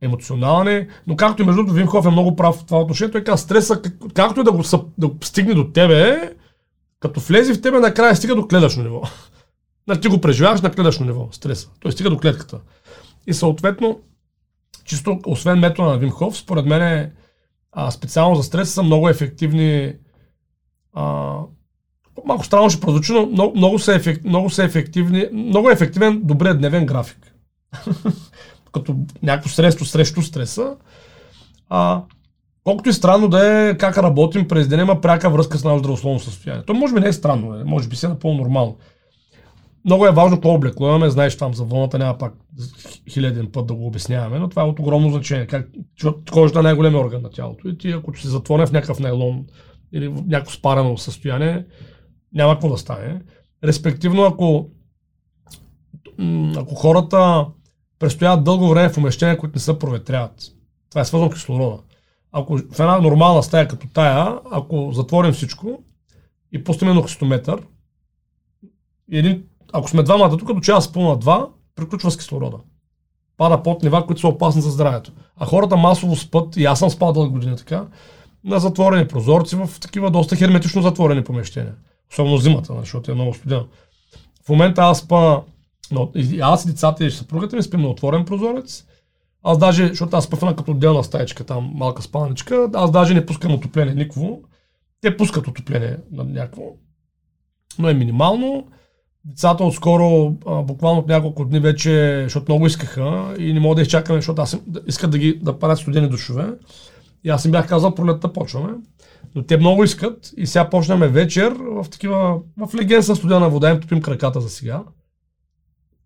[SPEAKER 2] емоционални, но както и между другото Вим Хоф е много прав в това отношение, той каза, стреса, как- както и да го съп, да го стигне до тебе, като влезе в тебе, накрая стига до клетъчно ниво. Нали, ти го преживяваш на клетъчно ниво, стреса. Той стига до клетката. И съответно, чисто освен метода на Вим Хоф, според мен е, а, специално за стрес са много ефективни а, малко странно ще прозвучи, но много, много, са ефект, много са ефективни, много е ефективен добре дневен график. Като някакво средство срещу стреса. А, колкото и странно да е как работим през деня, има пряка връзка с нашето здравословно състояние. То може би не е странно, е, може би си е напълно нормално. Много е важно какво облекло имаме, знаеш там за вълната няма пак хиляден път да го обясняваме, но това е от огромно значение. Как, кожата е най-големият орган на тялото и ти ако си затворен в някакъв найлон или в някакво спарено състояние, няма какво да стане. Респективно, ако, ако хората престояват дълго време в помещения, които не се проветряват, това е свързано с кислорода. Ако в една нормална стая като тая, ако затворим всичко и пуснем еноксистометър, и един, ако сме двамата тук, до час пълна два, приключва с кислорода. Пада под нива, които са опасни за здравето. А хората масово спът, и аз съм спал дълги години така, на затворени прозорци в такива доста херметично затворени помещения. Особено зимата, защото е много студено. В момента аз спа, но, и аз и децата и съпругата ми спим на отворен прозорец. Аз даже, защото аз спа като отделна стаечка, там малка спалничка, аз даже не пускам отопление никакво. Те пускат отопление на някакво, но е минимално. Децата отскоро, а, буквално от няколко дни вече, защото много искаха и не мога да изчакаме, защото аз искат да ги да правят студени душове. И аз им бях казал, пролетта почваме. Но те много искат и сега почнаме вечер в такива, в леген със студена вода, им топим краката за сега.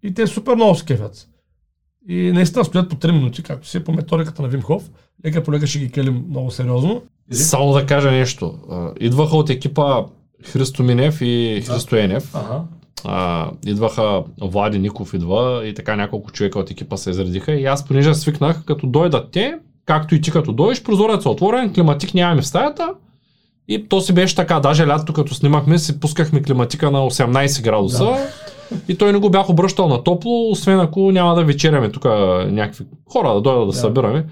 [SPEAKER 2] И те супер много се кефят. И наистина стоят по 3 минути, както си е по методиката на Вимхов. Лека по лека ще ги келим много сериозно.
[SPEAKER 1] Само да кажа нещо. Идваха от екипа Христо Минев и Христо Енев.
[SPEAKER 2] Ага.
[SPEAKER 1] А, идваха Влади Ников идва и така няколко човека от екипа се изредиха и аз понеже свикнах, като дойдат те, както и ти като дойдеш, прозорец е отворен, климатик нямаме в стаята и то си беше така, даже лятото като снимахме си пускахме климатика на 18 градуса
[SPEAKER 2] Да.
[SPEAKER 1] и той не го бях обръщал на топло, освен ако няма да вечеряме тук някакви хора да дойдат да,
[SPEAKER 2] Да.
[SPEAKER 1] събираме.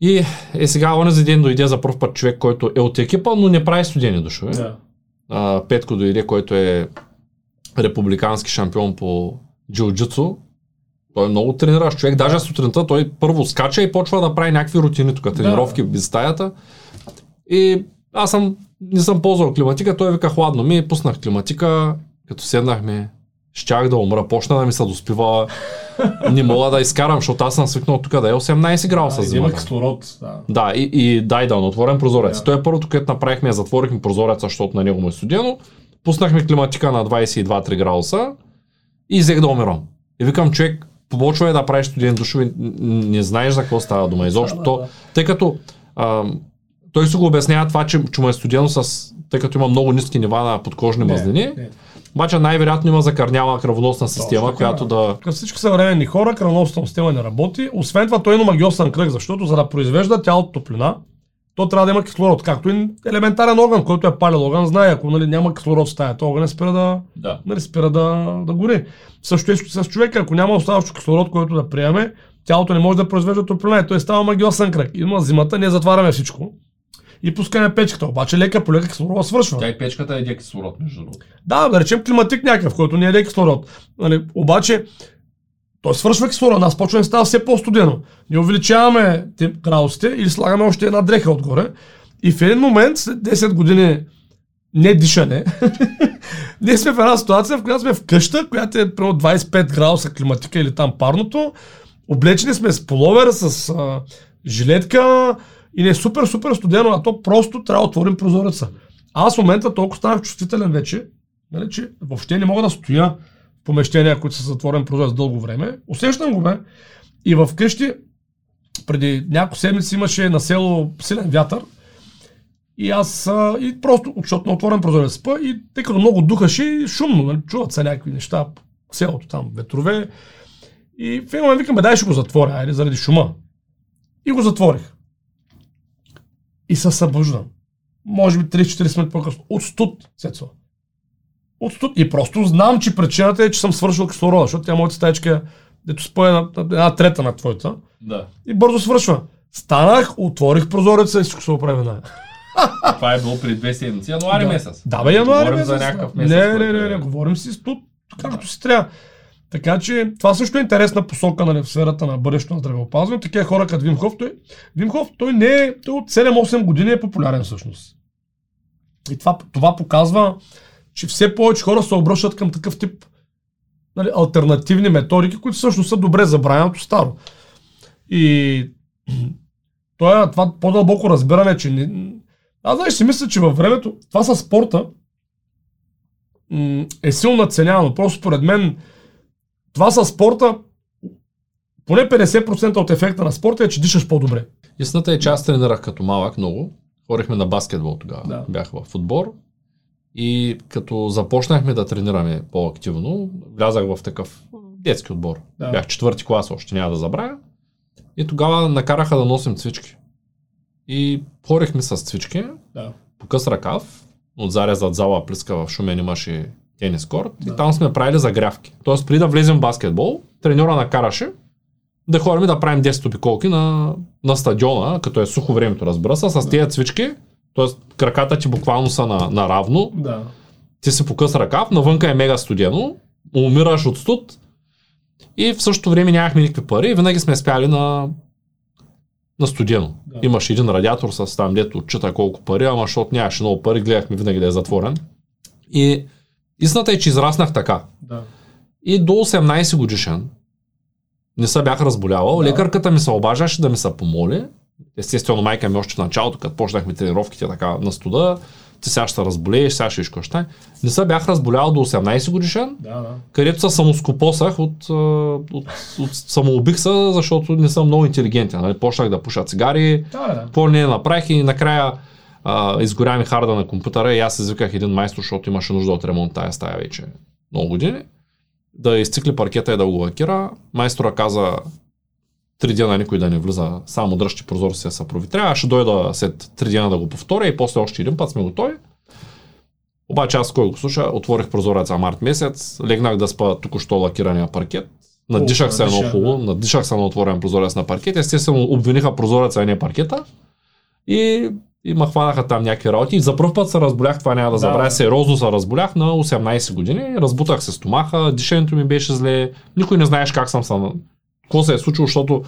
[SPEAKER 1] И е сега, онези ден дойде за първ път човек, който е от екипа, но не прави студени душове.
[SPEAKER 2] Да.
[SPEAKER 1] А, Петко дойде, който е републикански шампион по джиу-джитсу. Той е много трениращ човек. Даже сутринта той първо скача и почва да прави някакви рутини тук, тренировки
[SPEAKER 2] Да.
[SPEAKER 1] без стаята. И аз съм, не съм ползвал климатика, той вика хладно ми, пуснах климатика, като седнахме, щях да умра, почна да ми се доспива, не мога да изкарам, защото аз съм свикнал тук да е 18 градуса
[SPEAKER 2] Да, има
[SPEAKER 1] зимата.
[SPEAKER 2] кислород. Да.
[SPEAKER 1] Да, и, и дай да, на отворен прозорец.
[SPEAKER 2] Да.
[SPEAKER 1] Той е първото, което направихме, затворихме прозореца, защото на него му е студено. Пуснахме климатика на 22-3 градуса и взех да умирам. И викам, човек, почва е да правиш студен н- не знаеш за какво става дума. Изобщо
[SPEAKER 2] Да,
[SPEAKER 1] то,
[SPEAKER 2] да.
[SPEAKER 1] тъй като а, той си го обяснява това, че, че му е студено с, тъй като има много ниски нива на подкожни мазнини, обаче най-вероятно има закърняла кръвоносна система,
[SPEAKER 2] така,
[SPEAKER 1] която да...
[SPEAKER 2] Като всички съвременни хора, кръвоносната система не работи. Освен това, той има магиосен кръг, защото за да произвежда тялото топлина, то трябва да има кислород. Както и елементарен орган, който е пален орган, знае, ако нали, няма кислород в стаята, огън не спира да,
[SPEAKER 1] да.
[SPEAKER 2] нали, спира да, да гори. Също е с човека, ако няма оставащо кислород, който да приеме, тялото не може да произвежда топлина. Той става магиосен кръг. Има зимата, ние затваряме всичко. И пускаме печката. Обаче лека по лека кислорода свършва.
[SPEAKER 1] и печката е кислород, между другото.
[SPEAKER 2] Да, да речем климатик някакъв, който не е кислород. Нали, обаче, той свършва кислород, нас почва да става все по-студено. Ние увеличаваме градусите или слагаме още една дреха отгоре. И в един момент, след 10 години не дишане, ние сме в една ситуация, в която сме в къща, която е примерно 25 градуса климатика или там парното. Облечени сме с половер, с а, жилетка и не е супер, супер студено, а то просто трябва да отворим прозореца. Аз в момента толкова станах чувствителен вече, нали, че въобще не мога да стоя помещения, които са затворен прозорец дълго време. Усещам го, бе. И в къщи преди няколко седмици имаше на село силен вятър. И аз а, и просто, защото на отворен прозорец спа и тъй като много духаше шумно, нали, чуват се някакви неща селото там, ветрове. И в един момент викам, дай ще го затворя, айде, заради шума. И го затворих. И се събуждам. Може би 30-40 минути по-късно. От студ, сецо. От студ. И просто знам, че причината е, че съм свършил кислорода, защото тя моята стаечка, дето спа е на, на една трета на твоята.
[SPEAKER 1] Да.
[SPEAKER 2] И бързо свършва. Станах, отворих прозореца и всичко се оправи веднага.
[SPEAKER 1] Това е било преди две седмици, януари
[SPEAKER 2] Да.
[SPEAKER 1] месец.
[SPEAKER 2] Да, бе, януари
[SPEAKER 1] Говорим
[SPEAKER 2] месец.
[SPEAKER 1] за
[SPEAKER 2] да.
[SPEAKER 1] някакъв месец.
[SPEAKER 2] Не, не, не,
[SPEAKER 1] е-
[SPEAKER 2] не, говорим си тут, както си трябва. Така че това също е интересна посока нали, в сферата на бъдещето на здравеопазването. Такива хора като Вимхов, той, Вимхов, той не е, той от 7-8 години е популярен всъщност. И това, това показва, че все повече хора се обръщат към такъв тип нали, альтернативни методики, които всъщност са добре забравеното старо. И това, това по-дълбоко разбиране, че не, аз знаеш си мисля, че във времето, това със спорта е силно надценявано. Просто според мен това със спорта поне 50% от ефекта на спорта е, че дишаш по-добре.
[SPEAKER 1] Истината е, че аз тренирах като малък много. Ходихме на баскетбол тогава.
[SPEAKER 2] Да.
[SPEAKER 1] Бях в отбор. И като започнахме да тренираме по-активно, влязах в такъв детски отбор.
[SPEAKER 2] Да.
[SPEAKER 1] Бях четвърти клас, още няма да забравя. И тогава накараха да носим цвички. И хорихме с цвички,
[SPEAKER 2] Да.
[SPEAKER 1] по къс ръкав, от заря зад зала плиска в Шумен имаше тенис корт
[SPEAKER 2] Да.
[SPEAKER 1] и там сме правили загрявки. Тоест преди да влезем в баскетбол, треньора накараше да ходим да правим 10 обиколки на, на стадиона, като е сухо времето, разбира се, с тези цвички, т.е. краката ти буквално са на, наравно,
[SPEAKER 2] Да.
[SPEAKER 1] ти си по къс ръкав, навънка е мега студено, умираш от студ и в същото време нямахме никакви пари и винаги сме спяли на, на студено.
[SPEAKER 2] Да.
[SPEAKER 1] Имаше един радиатор с там, дето отчита колко пари, ама защото нямаше много пари, гледахме винаги да е затворен. И истината е, че израснах така.
[SPEAKER 2] Да.
[SPEAKER 1] И до 18 годишен не се бях разболявал.
[SPEAKER 2] Да.
[SPEAKER 1] Лекарката ми се обаждаше да ми се помоли. Естествено, майка ми още в началото, като почнахме тренировките така на студа, ти сега ще разболееш, сега ще стане. Не се бях разболявал до 18 годишен,
[SPEAKER 2] Да, да.
[SPEAKER 1] където се самоскопосах от, а, от, от самоубих се, защото не съм много интелигентен. Нали? Почнах да пуша цигари,
[SPEAKER 2] Да, да.
[SPEAKER 1] какво не направих и накрая а, изгоря ми харда на компютъра и аз извиках един майстор, защото имаше нужда от ремонт тая стая вече много години, да изцикли паркета и да го лакира. Майстора каза три дена никой да не влиза, само дръжте прозорците да се провитря, аз ще дойда след три дена да го повторя и после още един път сме готови. Обаче аз кой го слуша, отворих прозореца март месец, легнах да спа току-що лакирания паркет Надишах се едно хубаво,
[SPEAKER 2] да.
[SPEAKER 1] надишах се на отворен прозорец на паркет. Естествено, обвиниха прозореца, а не паркета. И, и ме хванаха там някакви работи. И за първ път се разболях, това няма да
[SPEAKER 2] Да,
[SPEAKER 1] забравя. Сериозно се разболях на 18 години. Разбутах се стомаха, дишането ми беше зле. Никой не знаеш как съм се... Какво се е случило, защото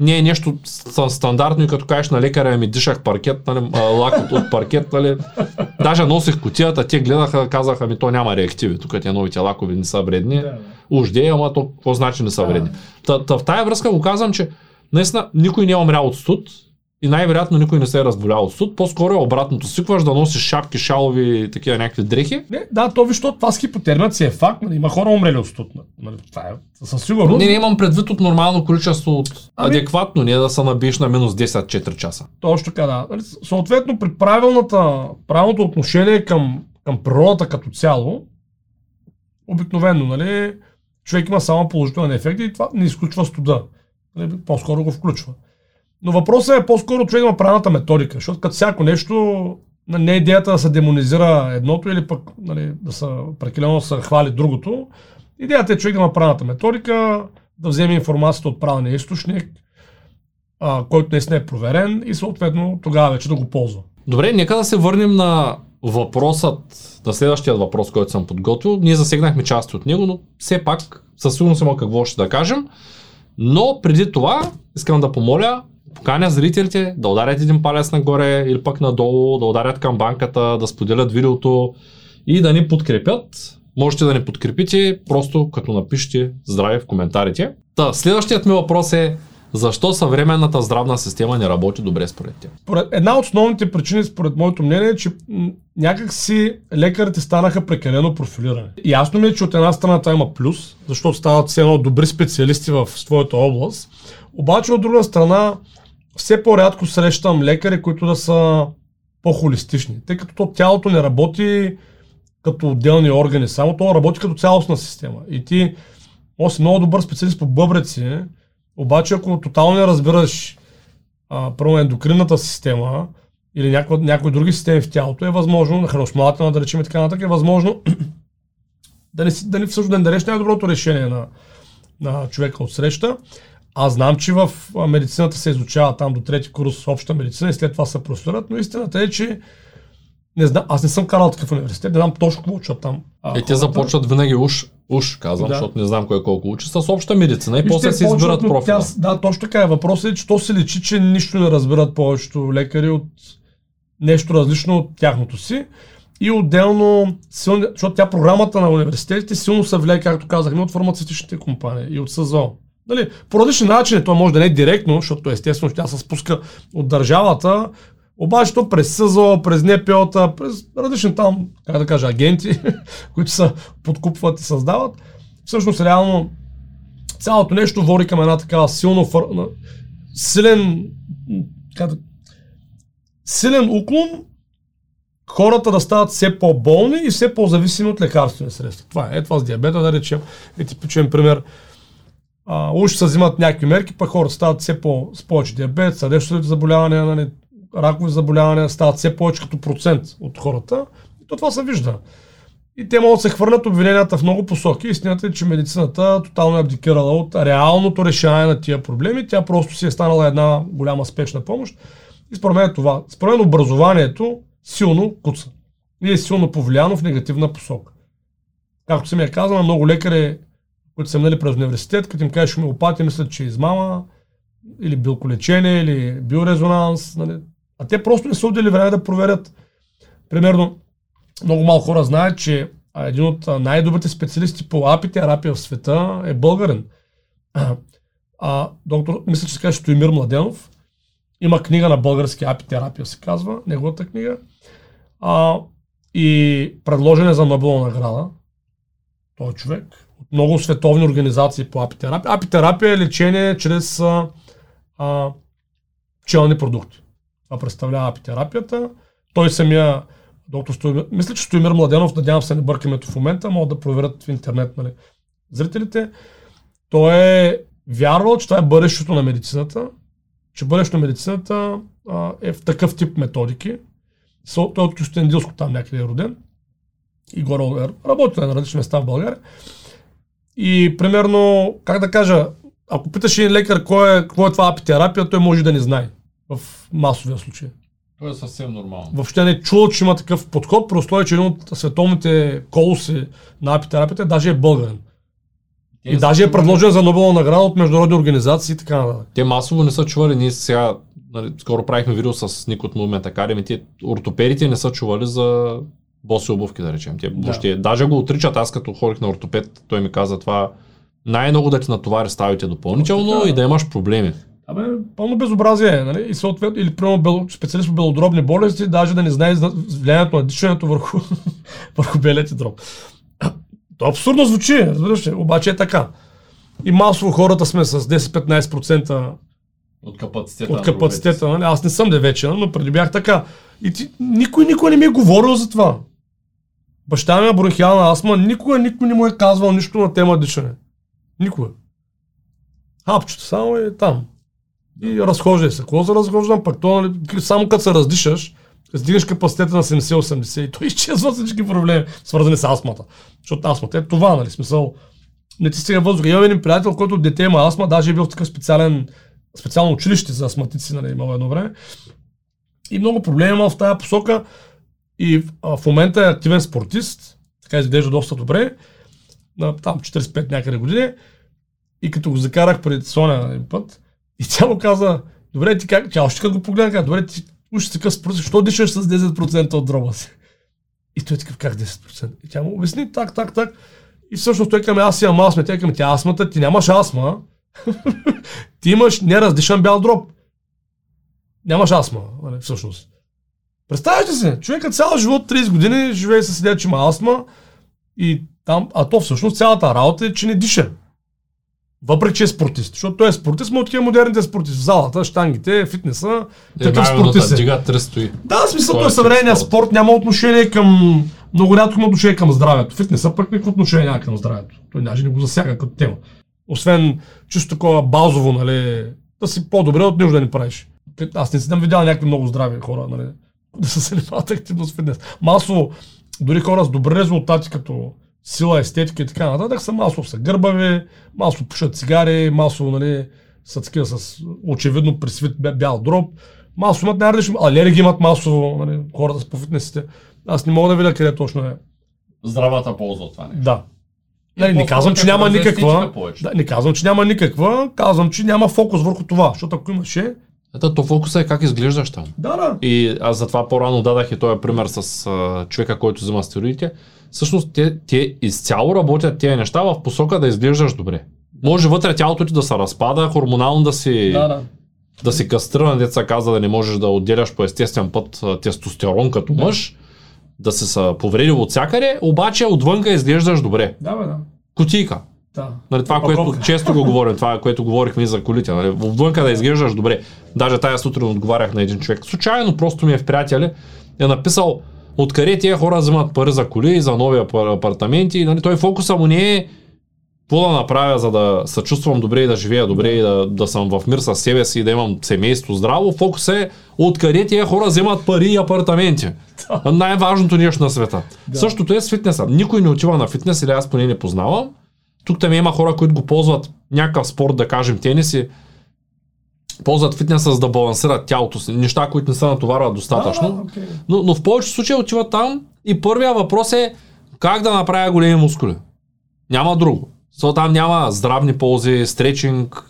[SPEAKER 1] не е нещо стандартно и като кажеш на лекаря ми дишах паркет, нали, лак от, от паркет, нали. Даже носих кутията, те гледаха, казаха ми то няма реактиви, тук те новите лакови не са вредни.
[SPEAKER 2] Да, да.
[SPEAKER 1] Уж де, ама то какво значи не са вредни. Та, та, в тая връзка го казвам, че наистина никой не е умрял от студ и най-вероятно никой не се е разболял от студ. По-скоро е обратното. Свикваш да носиш шапки, шалови и такива някакви дрехи.
[SPEAKER 2] Не, да, то виж, то, това с хипотермията си е факт. Нали, има хора умрели от студ. Нали, това е със сигурност.
[SPEAKER 1] Не, не имам предвид от нормално количество, от
[SPEAKER 2] Ами-
[SPEAKER 1] адекватно, не да се набиеш на минус 10 4 часа.
[SPEAKER 2] Точно така, да. Нали, Съответно, при правилната, правилното отношение към, към природата като цяло, обикновено, нали, човек има само положителен ефект и това не изключва студа. Нали, по-скоро го включва. Но въпросът е по-скоро човек има правилната методика, защото като всяко нещо, нали, не е идеята да се демонизира едното или пък нали, да се прекалено се хвали другото. Идеята е човек да има правилната методика, да вземе информацията от правилния източник, а, който наистина е проверен и съответно тогава вече да го ползва.
[SPEAKER 1] Добре, нека да се върнем на въпросът, на следващия въпрос, който съм подготвил. Ние засегнахме части от него, но все пак със сигурност има какво ще да кажем. Но преди това искам да помоля, поканя зрителите да ударят един палец нагоре или пък надолу, да ударят към банката, да споделят видеото и да ни подкрепят. Можете да ни подкрепите просто като напишете здраве в коментарите. Та, следващият ми въпрос е защо съвременната здравна система не работи добре според теб?
[SPEAKER 2] Една от основните причини, според моето мнение, е, че м, някак си лекарите станаха прекалено профилирани. Ясно ми е, че от една страна това има плюс, защото стават все едно добри специалисти в своята област, обаче от друга страна все по-рядко срещам лекари, които да са по-холистични, тъй като то тялото не работи като отделни органи, само то работи като цялостна система. И ти, може си много добър специалист по бъбреци, обаче ако тотално не разбираш а, първо ендокринната система или някои, някои други системи в тялото, е възможно, на храносмилателна, да речем и така нататък, е възможно да не, да не всъщност да не дадеш най-доброто решение на, на човека от среща. Аз знам, че в медицината се изучава там до трети курс обща медицина и след това се професорът, но истината е, че не знам, аз не съм карал такъв университет, не знам точно какво учат там. а,
[SPEAKER 1] Е, те започват винаги уж, уж казвам,
[SPEAKER 2] Да.
[SPEAKER 1] защото не знам кой колко учи, с обща медицина и
[SPEAKER 2] Вижте,
[SPEAKER 1] после се избират профила.
[SPEAKER 2] Тя, да, точно така е. Въпросът е, че то се личи, че нищо не разбират повечето лекари от нещо различно от тяхното си. И отделно, силни, защото тя програмата на университетите силно се влияе, както казахме, от фармацевтичните компании и от СЗО. Нали, по различни начини, то може да не е директно, защото естествено тя се спуска от държавата, обаче то през СЗО, през НПО-та, през различни там, как да кажа, агенти, които се подкупват и създават, всъщност реално цялото нещо води към една такава силно, фър... силен, как да... силен уклон хората да стават все по-болни и все по-зависими от лекарствени средства. Това е. Е това с диабета, да речем, е типичен пример. А, уж се взимат някакви мерки, пък хората стават все по, с повече диабет, сърдечните заболявания, нали, ракови заболявания стават все повече като процент от хората. И то това се вижда. И те могат да се хвърлят обвиненията в много посоки. Истината е, че медицината тотално е абдикирала от реалното решаване на тия проблеми. Тя просто си е станала една голяма спешна помощ. И според мен е това. Според мен образованието силно куца. И е силно повлияно в негативна посока. Както съм я казал, много лекари, които са минали през университет, като им кажеш хомеопатия, мислят, че е измама, или билколечение, или биорезонанс. Нали. А те просто не са отдели време да проверят. Примерно, много малко хора знаят, че един от най-добрите специалисти по апитерапия в света е българин. А, доктор, мисля, че се казва Стоимир Младенов. Има книга на български апитерапия, се казва, неговата книга. А, и предложен е за Нобелова награда. Той човек. Много световни организации по апитерапия. Апитерапия е лечение чрез а, а, пчелни продукти. Това представлява апитерапията. Той самия доктор Стоимир, мисля, че Стоимир Младенов, надявам се не бъркаме в момента, могат да проверят в интернет нали, зрителите. Той е вярвал, че това е бъдещето на медицината, че бъдещето на медицината а, е в такъв тип методики. Той е от Кюстендилско там някъде е роден и горе работил на различни места в България. И примерно, как да кажа, ако питаш един лекар кой е, какво е това апитерапия, той може да не знае в масовия случай.
[SPEAKER 1] Това е съвсем нормално.
[SPEAKER 2] Въобще не е чул, че има такъв подход, при условие, че един от световните колоси на апитерапията даже е българин. И даже е предложен за Нобелова награда от международни организации и така нататък.
[SPEAKER 1] Те масово не са чували, ние сега, нали, скоро правихме видео с Ник от Movement Academy, те ортопедите не са чували за боси обувки, да речем. Те
[SPEAKER 2] Да.
[SPEAKER 1] въобще, даже го отричат, аз като ходих на ортопед, той ми каза това, най-много да ти натовари ставите допълнително
[SPEAKER 2] така.
[SPEAKER 1] и да имаш проблеми.
[SPEAKER 2] Абе, пълно безобразие, е, нали? И съответно, или примерно бел, специалист по белодробни болести, даже да не знае влиянието на дишането върху, върху белия ти дроб. То абсурдно звучи, разбираш ли? Обаче е така. И масово хората сме с 10-15%
[SPEAKER 1] От капацитета.
[SPEAKER 2] от капацитета. Нали? Аз не съм девечен, но преди бях така. И ти, никой, никой не ми е говорил за това. Баща ми е бронхиална астма, никога никой не му е казвал нищо на тема дишане. Никога. Хапчето само е там. И разхождай се. Какво за разхождам? Пък то, нали, само като се раздишаш, Сдигаш капацитета на 70-80 и той изчезва всички проблеми, свързани с астмата. Защото астмата е това, нали? Смисъл, не ти стига въздух. Имам един приятел, който дете има астма, даже е бил в такъв специален, специално училище за астматици, нали, имал едно време. И много проблеми има в тази посока. И а, в момента е активен спортист, така изглежда доста добре, на там 45 някъде години. И като го закарах пред Соня един път, и тя му каза, добре, ти как, тя още като го погледна, каза, добре, ти уж си такъв спортист, защо дишаш с 10% от дроба си? И той е такъв, как 10%? И тя му обясни так, так, так. И всъщност той към аз имам астма, тя към тя астмата, ти нямаш астма, ти имаш нераздишан бял дроб. Нямаш астма, нали, всъщност. Представяте се, човекът цял живот, 30 години, живее с идея, че има астма и там, а то всъщност цялата работа е, че не диша. Въпреки, че е спортист. Защото той е спортист, но от такива модерните спортисти. В залата, штангите, фитнеса, такъв спортист е.
[SPEAKER 1] Дига 300
[SPEAKER 2] Да, смисъл, той
[SPEAKER 1] е
[SPEAKER 2] съвременният
[SPEAKER 1] спорт.
[SPEAKER 2] спорт няма отношение към... Много рядко има отношение към здравето. Фитнеса пък никакво отношение няма към здравето. Той даже не го засяга като тема. Освен чисто такова базово, нали, да си по-добре от нищо да не правиш. Аз не съм видял някакви много здрави хора, нали, да се занимават активно с фитнес. Масово, дори хора с добри резултати, като сила, естетика и така нататък, са масово са гърбави, масово пушат цигари, масово, нали, са такива с очевидно присвит бя- бял дроб. Масово имат най-различни, алергии имат масово, нали, хората с по фитнесите. Аз не мога да видя къде точно е.
[SPEAKER 1] Здравата полза от това нещо.
[SPEAKER 2] Да. Нали, не
[SPEAKER 1] по-скоро
[SPEAKER 2] казвам, че няма никаква. Да, не казвам, че няма никаква, казвам, че няма фокус върху това. Защото ако имаше.
[SPEAKER 1] Ето, то фокуса е как изглеждаш там.
[SPEAKER 2] Да, да.
[SPEAKER 1] И аз затова по-рано дадах и този пример с а, човека, който взима стероидите. Всъщност те, те изцяло работят тези неща в посока да изглеждаш добре. Може вътре тялото ти да се разпада, хормонално да си,
[SPEAKER 2] Да, да.
[SPEAKER 1] да си кастриран, деца каза да не можеш да отделяш по естествен път тестостерон като
[SPEAKER 2] Да.
[SPEAKER 1] мъж, да се са повредил от всякъде, обаче отвънка изглеждаш добре.
[SPEAKER 2] Да, бе, да.
[SPEAKER 1] Кутийка.
[SPEAKER 2] Да.
[SPEAKER 1] Нали, това, което често го говорим, това, което говорихме и за колите. Нали, отвънка да изглеждаш добре. Даже тая сутрин отговарях на един човек. Случайно просто ми е в приятели. Е написал откъде тия хора вземат пари за коли и за нови апар- апартаменти. Нали, той фокуса му не е какво да направя, за да се чувствам добре и да живея добре и да, да съм в мир с себе си и да имам семейство здраво. Фокус е откъде тия хора вземат пари и апартаменти. Най-важното нещо на света.
[SPEAKER 2] Да.
[SPEAKER 1] Същото е с фитнеса. Никой не отива на фитнес или аз поне не познавам. Тук там има хора, които го ползват някакъв спорт, да кажем тенис и ползват фитнеса за да балансират тялото си. Неща, които не се натоварват достатъчно.
[SPEAKER 2] Да, да, окей.
[SPEAKER 1] Но, но в повечето случаи отиват там и първия въпрос е как да направя големи мускули. Няма друго. Защото там няма здравни ползи, стречинг,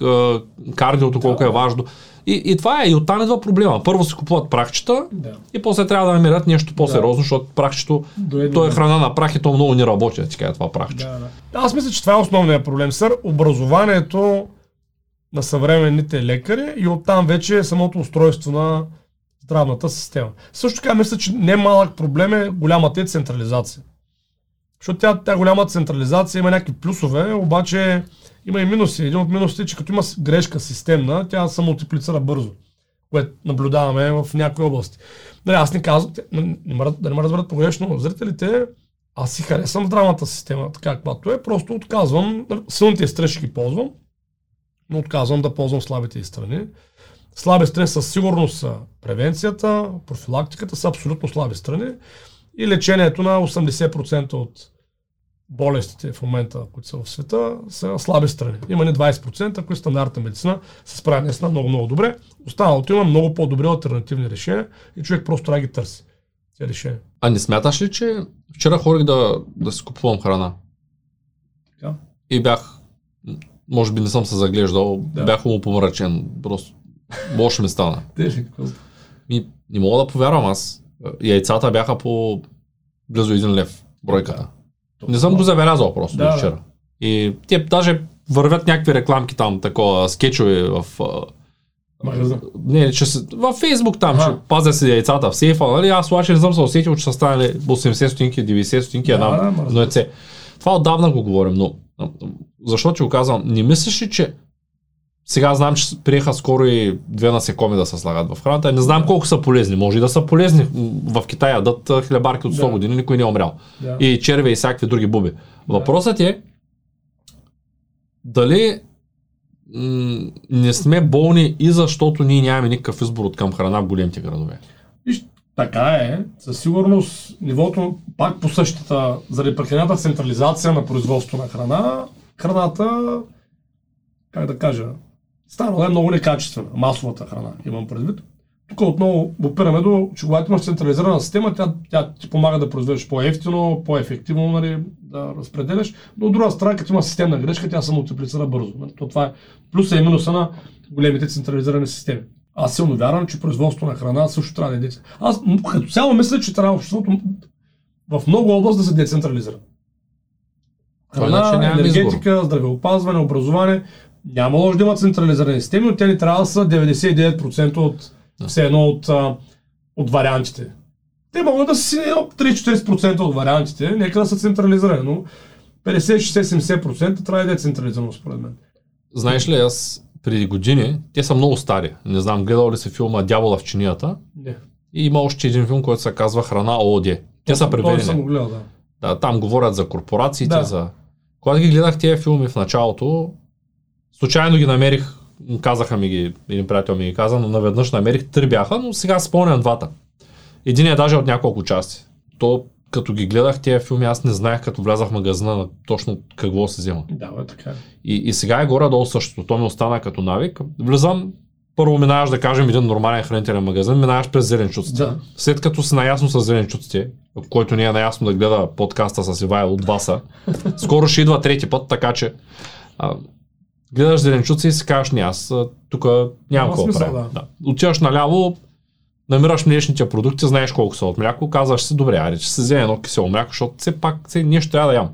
[SPEAKER 1] кардиото колко е важно. И, и това е, и оттам идва проблема. Първо се купуват прахчета
[SPEAKER 2] Да.
[SPEAKER 1] и после трябва да намерят нещо по-сериозно, защото прахчето,
[SPEAKER 2] Дойде
[SPEAKER 1] то е храна на прах и то много не работи, така е това прахче.
[SPEAKER 2] Да, да. Аз мисля, че това е основният проблем, сър. Образованието на съвременните лекари и оттам вече самото устройство на здравната система. Също така мисля, че не малък проблем е голямата е централизация. Защото тя, тя голяма централизация има някакви плюсове, обаче има и минуси. Един от минусите е, че като има грешка системна, тя се мултиплицира бързо, което наблюдаваме в някои области. Нали, аз не казвам, да не ме разберат погрешно зрителите, аз си харесвам здравната система, така каквато е, просто отказвам, силните страни ще ги ползвам, но отказвам да ползвам слабите страни. Слаби страни със сигурност са превенцията, профилактиката са абсолютно слаби страни и лечението на 80% от болестите в момента, които са в света, са слаби страни. Има не 20%, които стандартна медицина се справя наистина много, много добре. Останалото има много по-добри альтернативни решения и човек просто трябва да ги търси. Тези решения.
[SPEAKER 1] А не смяташ ли, че вчера ходих да, да си купувам храна?
[SPEAKER 2] Да.
[SPEAKER 1] И бях, може би не съм се заглеждал,
[SPEAKER 2] Да.
[SPEAKER 1] да. бях умопомрачен. Просто лошо ми стана.
[SPEAKER 2] Те?
[SPEAKER 1] И не мога да повярвам аз. Яйцата бяха по близо един лев бройката. Не съм го забелязал просто
[SPEAKER 2] Да,
[SPEAKER 1] да,
[SPEAKER 2] да.
[SPEAKER 1] вчера. И те даже вървят някакви рекламки там, такова, скетчове в... а,
[SPEAKER 2] Магазин.
[SPEAKER 1] Не, че с- във Фейсбук там,
[SPEAKER 2] Аха.
[SPEAKER 1] че пазя си яйцата в сейфа, нали? Аз обаче не съм се усетил, че са станали 80 стотинки, 90 стотинки
[SPEAKER 2] Да,
[SPEAKER 1] една,
[SPEAKER 2] да, разбира
[SPEAKER 1] яйце. Това отдавна го говорим, но а, защо ти го казвам? Не мислиш ли, че сега знам, че приеха скоро и две насекоми да се слагат в храната. Не знам колко са полезни. Може и да са полезни. В Китай ядат хлебарки от 100
[SPEAKER 2] Да.
[SPEAKER 1] години, никой не е умрял.
[SPEAKER 2] Да.
[SPEAKER 1] И черве и всякакви други буби. Въпросът е дали м- не сме болни и защото ние нямаме никакъв избор от към храна в големите градове.
[SPEAKER 2] Виж, така е. Със сигурност нивото пак по същата, заради прекалената централизация на производство на храна, храната, как да кажа, станала е много некачествена. Масовата храна, имам предвид. Тук отново опираме до, че когато имаш централизирана система, тя, тя ти помага да произведеш по-ефтино, по-ефективно, нали, да разпределяш. Но от друга страна, като има системна грешка, тя се мултиплицира бързо. Нали. То това е плюса и минуса на големите централизирани системи. Аз силно вярвам, че производство на храна също трябва да е децентрализирано. Аз като цяло мисля, че трябва обществото в много области да се децентрализира. Храна, енергетика, здравеопазване, образование. Няма лошо да има централизирани системи, но те не трябва да са 99% от все едно от, а, от вариантите. Те могат да са си едно 3-40% от вариантите, нека да са централизирани, но 50-60-70% трябва да е децентрализирано според мен.
[SPEAKER 1] Знаеш ли, аз преди години, те са много стари. Не знам, гледал ли си филма Дявола в чинията?
[SPEAKER 2] Не.
[SPEAKER 1] И има още един филм, който се казва Храна ООД. Те са
[SPEAKER 2] съм
[SPEAKER 1] преведени.
[SPEAKER 2] го гледал, да.
[SPEAKER 1] Да, там говорят за корпорациите,
[SPEAKER 2] Да.
[SPEAKER 1] за... Когато ги гледах тези филми в началото, случайно ги намерих, казаха ми ги, един приятел ми ги каза, но наведнъж намерих, три бяха, но сега спомням двата. Един е даже от няколко части. То, като ги гледах тези филми, аз не знаех, като влязах в магазина, на точно какво се взема.
[SPEAKER 2] Да, бе, така е.
[SPEAKER 1] И, и сега е горе-долу същото. То ми остана като навик. Влизам, първо минаваш да кажем един нормален хранителен магазин, минаваш през зеленчуците.
[SPEAKER 2] Да.
[SPEAKER 1] След като си наясно с зеленчуците, който не е наясно да гледа подкаста с Ивайло от Васа, скоро ще идва трети път, така че а, гледаш зеленчуци и си кажеш, не, аз тук
[SPEAKER 2] Няма
[SPEAKER 1] какво правя.
[SPEAKER 2] да.
[SPEAKER 1] Да. Отиваш наляво, намираш млечните продукти, знаеш колко са от мляко, казваш си, добре, аре, че си вземе едно кисело мляко, защото все пак все нещо трябва да ям.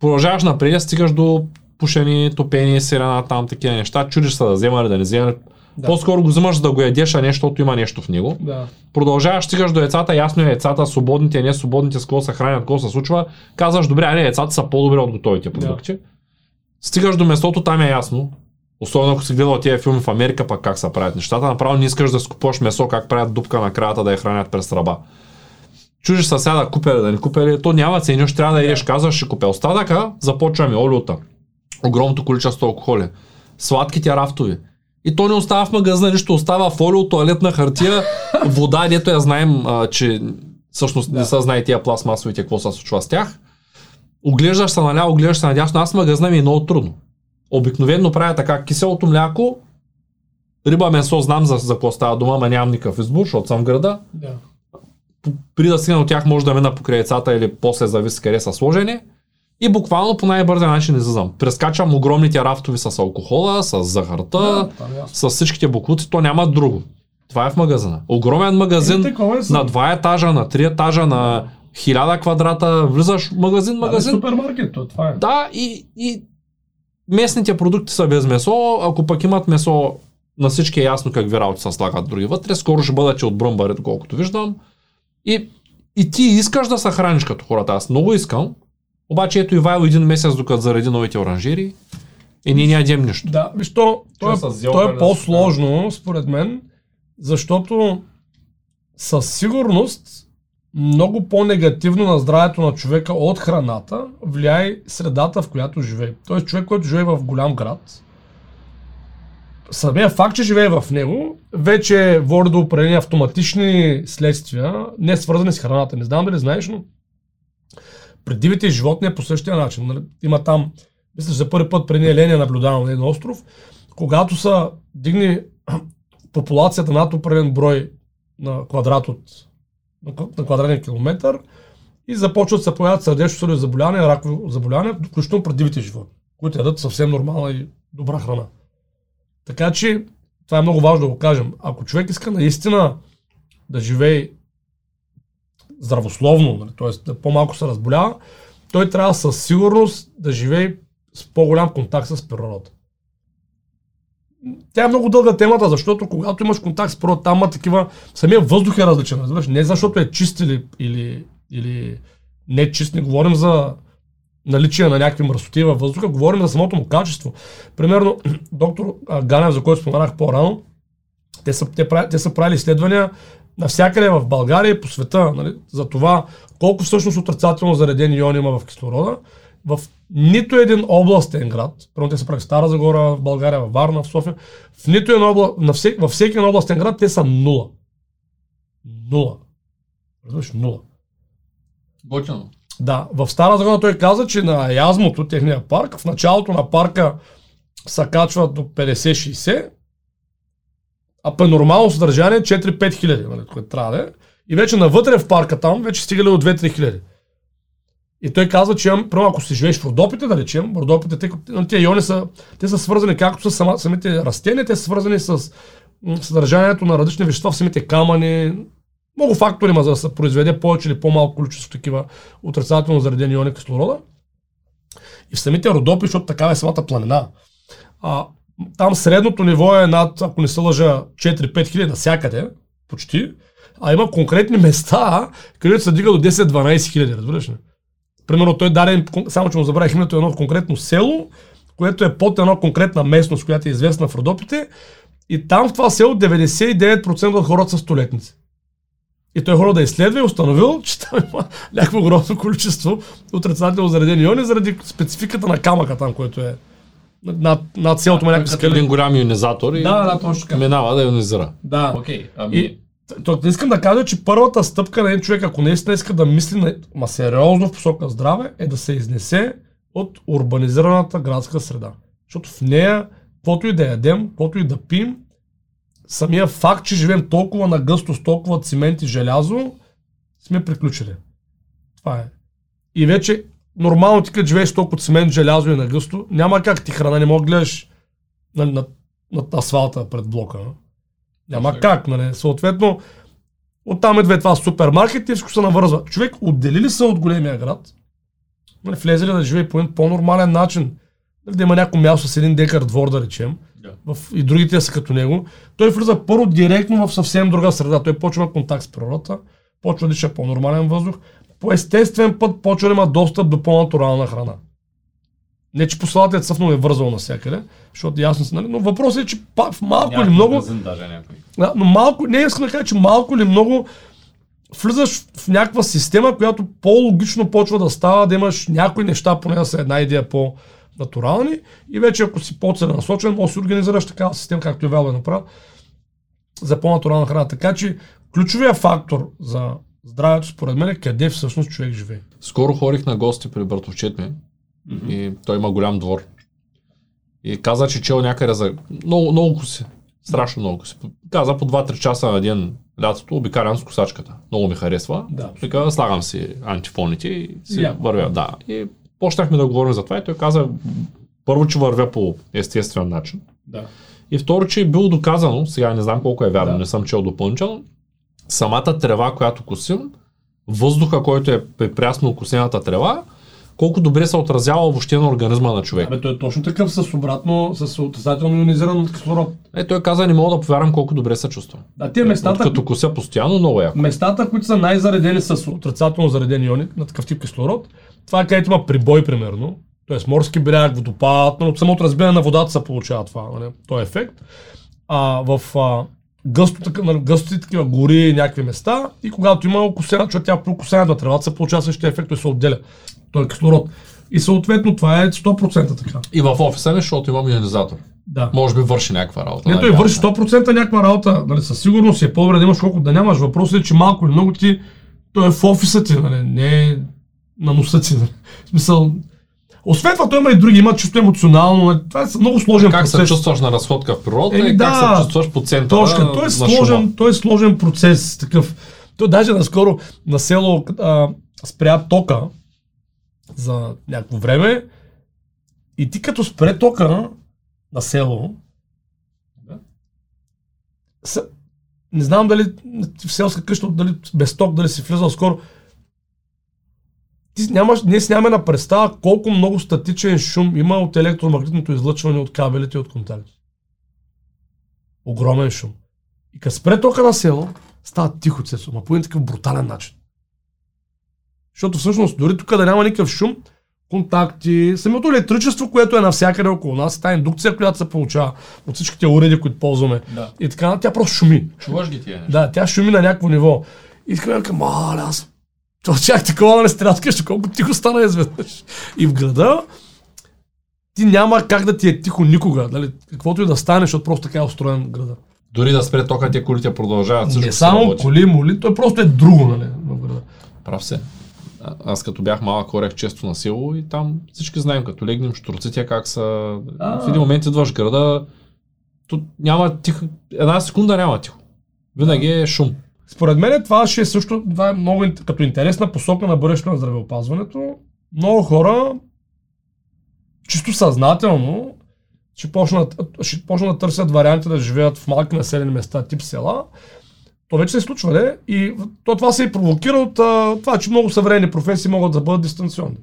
[SPEAKER 1] Продължаваш напред, стигаш до пушени, топени, сирена, там такива неща, чудиш се да взема или да не взема.
[SPEAKER 2] Да.
[SPEAKER 1] По-скоро го взимаш за да го ядеш, а не защото има нещо в него.
[SPEAKER 2] Да.
[SPEAKER 1] Продължаваш, стигаш до яйцата, ясно е яйцата, свободните и несвободните, с какво се хранят, какво се случва. Казваш, добре, а не, яйцата са по-добре от готовите продукти. Стигаш до месото, там е ясно. Особено ако си гледал тези филми в Америка, пък как се правят нещата, направо не искаш да си купуваш месо, как правят дупка на краята да я хранят през ръба. Чужиш се сега да купя да не купя, ли, то няма цени, ще трябва да идеш, казваш, ще купя остатъка, започваме олиота. Огромното количество алкохоли. Сладките рафтови. И то не остава в магазина, нищо остава фолио, туалетна хартия, вода, дето я знаем, а, че всъщност не
[SPEAKER 2] Да.
[SPEAKER 1] са знае тия пластмасовите, какво се случва с тях. Оглеждаш се наляво, оглеждаш се надясно, аз магазина ми е много трудно. Обикновено правя така, киселото мляко, риба, месо, знам за, за какво става дума, ама нямам никакъв избор, защото съм в града.
[SPEAKER 2] Да.
[SPEAKER 1] При да стигна от тях може да мина покрай яйцата или после зависи къде са сложени. И буквално по най-бързия начин излизам. Прескачам огромните рафтови с алкохола, с захарта,
[SPEAKER 2] Да, е
[SPEAKER 1] с всичките буклуци, то няма друго. Това е в магазина. Огромен магазин
[SPEAKER 2] Е, такова е
[SPEAKER 1] на два етажа, на три етажа, на хиляда квадрата, влизаш в магазин,
[SPEAKER 2] Да,
[SPEAKER 1] магазин.
[SPEAKER 2] супермаркет, то, това е.
[SPEAKER 1] Да, и, и местните продукти са без месо, ако пък имат месо, на всички е ясно какви работи се слагат други вътре. Скоро ще бъдат, от бръмбари, доколкото виждам. И, и ти искаш да се храниш като хората. Аз много искам. Обаче ето Ивайло един месец, докато заради новите оранжери. И ние не ядем нищо.
[SPEAKER 2] Да, виж, то, то, е, то е по-сложно, според мен, защото със сигурност много по-негативно на здравето на човека от храната влияе средата, в която живее. Тоест човек, който живее в голям град, самия факт, че живее в него, вече води до определени автоматични следствия, не свързани с храната. Не знам дали знаеш, но При дивите животни е по същия начин. Нали? Има там, мисля, за първи път преди Еления наблюдавам на един остров, когато са дигни популацията над определен брой на квадрат от на квадратен километър и започват да се появят сърдечно-съдови заболявания, ракови заболявания, включително при дивите животни, които ядат съвсем нормална и добра храна. Така че това е много важно да го кажем. Ако човек иска наистина да живее здравословно, нали, т.е. да по-малко се разболява, той трябва със сигурност да живее с по-голям контакт с природата. Тя е много дълга темата, защото когато имаш контакт с природата, там има такива... Самия въздух е различен, разбираш? Не защото е чист или, или, или не чист, не говорим за наличие на някакви мръсоти във въздуха, говорим за самото му качество. Примерно, доктор Ганев, за който споменах по-рано, те са, те, те са правили изследвания навсякъде в България и по света нали, за това колко всъщност отрицателно заредени иони има в кислорода. В нито един областен град, първо те са прави Стара Загора, в България, в Варна, в София, в нито един обла... на всек... във всеки един областен град те са нула. Нула. Разбираш, нула.
[SPEAKER 1] Готино.
[SPEAKER 2] Да, в Стара Загора той каза, че на Язмото, техния парк, в началото на парка се качват до 50-60, а по нормално съдържание 4-5 хиляди, нали, което трябва да е. И вече навътре в парка там вече стигали от 2-3 хиляди. И той казва, че първо, ако си живееш в Родопите, да речем, Родопите, нали, тези иони са, те са свързани както с сама, самите растения, те са свързани с съдържанието на различни вещества в самите камъни. Много фактори има за да се произведе повече или по-малко количество такива отрицателно заредени иони кислорода. И в самите Родопи, защото такава е самата планина, а, там средното ниво е над, ако не се лъжа, 4-5 хиляди навсякъде, почти. А има конкретни места, където се дига до 10-12 хиляди, разбираш ли? Примерно той даде, само че му забравих името, едно конкретно село, което е под една конкретна местност, която е известна в Родопите. И там в това село 99% от хората са столетници. И той хора да изследва и установил, че там има някакво огромно количество отрицателно заредени иони заради спецификата на камъка там, който е над, над селото му някакви
[SPEAKER 1] скали. Един голям ионизатор и
[SPEAKER 2] да, да, точно така.
[SPEAKER 1] минава да ионизира.
[SPEAKER 2] Да.
[SPEAKER 1] Окей, ами...
[SPEAKER 2] И, то, искам да кажа, че първата стъпка на един човек, ако наистина иска да мисли ма сериозно в посока здраве, е да се изнесе от урбанизираната градска среда. Защото в нея, каквото и да ядем, каквото и да пим, самия факт, че живеем толкова на гъсто с толкова цимент и желязо, сме приключили. Това е. И вече нормално ти като живееш толкова цимент, желязо и на гъсто, няма как ти храна, не мога гледаш на, на, на, асфалта пред блока. Няма Точно. как, нали? Съответно, оттам идва това супермаркет и всичко се навързва. Човек отдели ли се от големия град? Нали, влезе ли да живее по един по-нормален начин? Нали, да има някакво място с един декар двор, да речем, yeah. в, и другите са като него. Той влиза първо директно в съвсем друга среда. Той почва контакт с природата, почва да диша по-нормален въздух, по естествен път почва да има достъп до по-натурална храна. Не, че съвно е вързал навсякъде, защото ясно си, нали? но въпросът е, че в малко или много...
[SPEAKER 1] Магазин, даже някой.
[SPEAKER 2] Да, но малко, не искам да кажа, че малко или много влизаш в някаква система, която по-логично почва да става, да имаш някои неща, поне да са една идея по-натурални и вече ако си по-целенасочен, може да си организираш такава система, както и Вело е направил, за по-натурална храна. Така че ключовия фактор за здравето, според мен, е къде всъщност човек живее.
[SPEAKER 1] Скоро ходих на гости при братовчет ми mm-hmm. и той има голям двор. И каза, че чел някъде за много, много си. Страшно много си. Каза по 2-3 часа на ден лятото обикалям с косачката. Много ми харесва. Да. Така слагам си антифоните и си yeah. вървя. Да. И почнахме да говорим за това и той каза първо, че вървя по естествен начин.
[SPEAKER 2] Да.
[SPEAKER 1] И второ, че е било доказано, сега не знам колко е вярно, да. не съм чел допълнително, самата трева, която косим, въздуха, който е прясно косената трева, колко добре се отразява въобще на организма на човек.
[SPEAKER 2] Абе, той е точно такъв с обратно, с отрицателно ионизиран кислород.
[SPEAKER 1] Е, той каза, не мога да повярвам колко добре се чувствам.
[SPEAKER 2] Да, тия местата,
[SPEAKER 1] е, като кося постоянно, много яко.
[SPEAKER 2] Местата, които са най-заредени с отрицателно заредени иони на такъв тип кислород, това е където има прибой, примерно. Тоест морски бряг, водопад, но от самото разбиране на водата се получава това, нали, този ефект. А в а, гъсто, такива гори, някакви места и когато има окосена, защото тя при окосена тревата се получава същия ефект, той се отделя. Той е кислород. И съответно това е 100% така.
[SPEAKER 1] И в офиса не, защото имам ионизатор.
[SPEAKER 2] Да.
[SPEAKER 1] Може би върши някаква работа.
[SPEAKER 2] Не, той върши 100% някаква работа. Нали, със сигурност е по-добре да имаш колко да нямаш. Въпросът е, че малко или много ти той е в офиса ти, нали, не, на носа ти. нали? В смисъл, освен това, той има и други, има чисто емоционално. нали? Това е много сложен
[SPEAKER 1] Как
[SPEAKER 2] процес.
[SPEAKER 1] се чувстваш на разходка в природата
[SPEAKER 2] Еми,
[SPEAKER 1] и как
[SPEAKER 2] да.
[SPEAKER 1] се чувстваш по центъра
[SPEAKER 2] Точка. Той е,
[SPEAKER 1] на
[SPEAKER 2] сложен, той е сложен процес. Такъв. Той даже наскоро на село а, спря тока за някакво време. И ти като спре тока на село, са, не знам дали в селска къща, дали без ток, дали си влизал скоро. Ти нямаш, ние си нямаме на представа колко много статичен шум има от електромагнитното излъчване от кабелите и от контакти. Огромен шум. И като спре тока на село, става тихо цесо, ма по един такъв брутален начин. Защото всъщност дори тук да няма никакъв шум, контакти, самото електричество, което е навсякъде около нас, тази индукция, която се получава от всичките уреди, които ползваме
[SPEAKER 1] Да.
[SPEAKER 2] и така, тя просто шуми.
[SPEAKER 1] Чуваш ги тия неща?
[SPEAKER 2] Да, тя шуми на някакво ниво. И така викам, маля, аз то чак такова не стряскаш, колко тихо стана изведнъж. И в града ти няма как да ти е тихо никога, нали? каквото и да стане, защото просто така е устроен града.
[SPEAKER 1] Дори да спре тока, те колите продължават. Всичко
[SPEAKER 2] не само коли, моли, той просто е друго, нали, в града.
[SPEAKER 1] Прав се. Аз като бях малък, хорех често на село и там всички знаем, като легнем штурците как са.
[SPEAKER 2] А.
[SPEAKER 1] В един момент идваш града, то няма тихо, една секунда няма тихо. Винаги е шум.
[SPEAKER 2] Според мен това ще е също, това е много като интересна посока на бъдещето на здравеопазването. Много хора, чисто съзнателно, ще почнат, ще почнат да търсят варианти да живеят в малки населени места, тип села. То вече се случва, не? И то, това се и провокира от а, това, че много съвременни професии могат да бъдат дистанционни.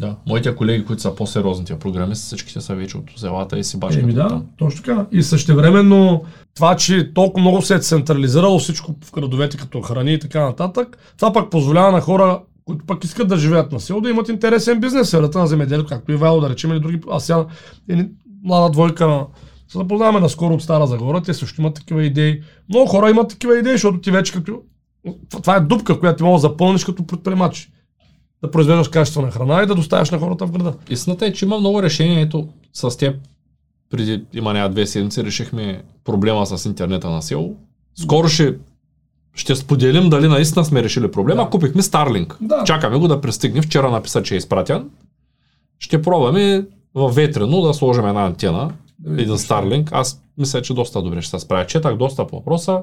[SPEAKER 1] Да. Моите колеги, които са по-сериозните програми, всичките са вече от селата и си бачкат
[SPEAKER 2] Еми да, точно така. И същевременно това, че толкова много се е централизирало всичко в градовете като храни и така нататък, това пък позволява на хора, които пък искат да живеят на село, да имат интересен бизнес в сферата на земеделието, както и Вайло, да речем, или други. Аз сега едни млада двойка се запознаваме наскоро от Стара Загора, те също имат такива идеи. Много хора имат такива идеи, защото ти вече като... Това е дупка, която ти можеш да запълниш като предприемач. Да произвеждаш качествена храна и да доставяш на хората в града.
[SPEAKER 1] Истината е, че има много решения. Ето, с теб преди има няма две седмици решихме проблема с интернета на село. Скоро ще, ще споделим дали наистина сме решили проблема.
[SPEAKER 2] Да.
[SPEAKER 1] Купихме Starlink.
[SPEAKER 2] Да.
[SPEAKER 1] Чакаме го да пристигне. Вчера написа, че е изпратен. Ще пробваме в ветрено да сложим една антена, един Starlink. Аз мисля, че доста добре ще се справя. Четах доста по въпроса.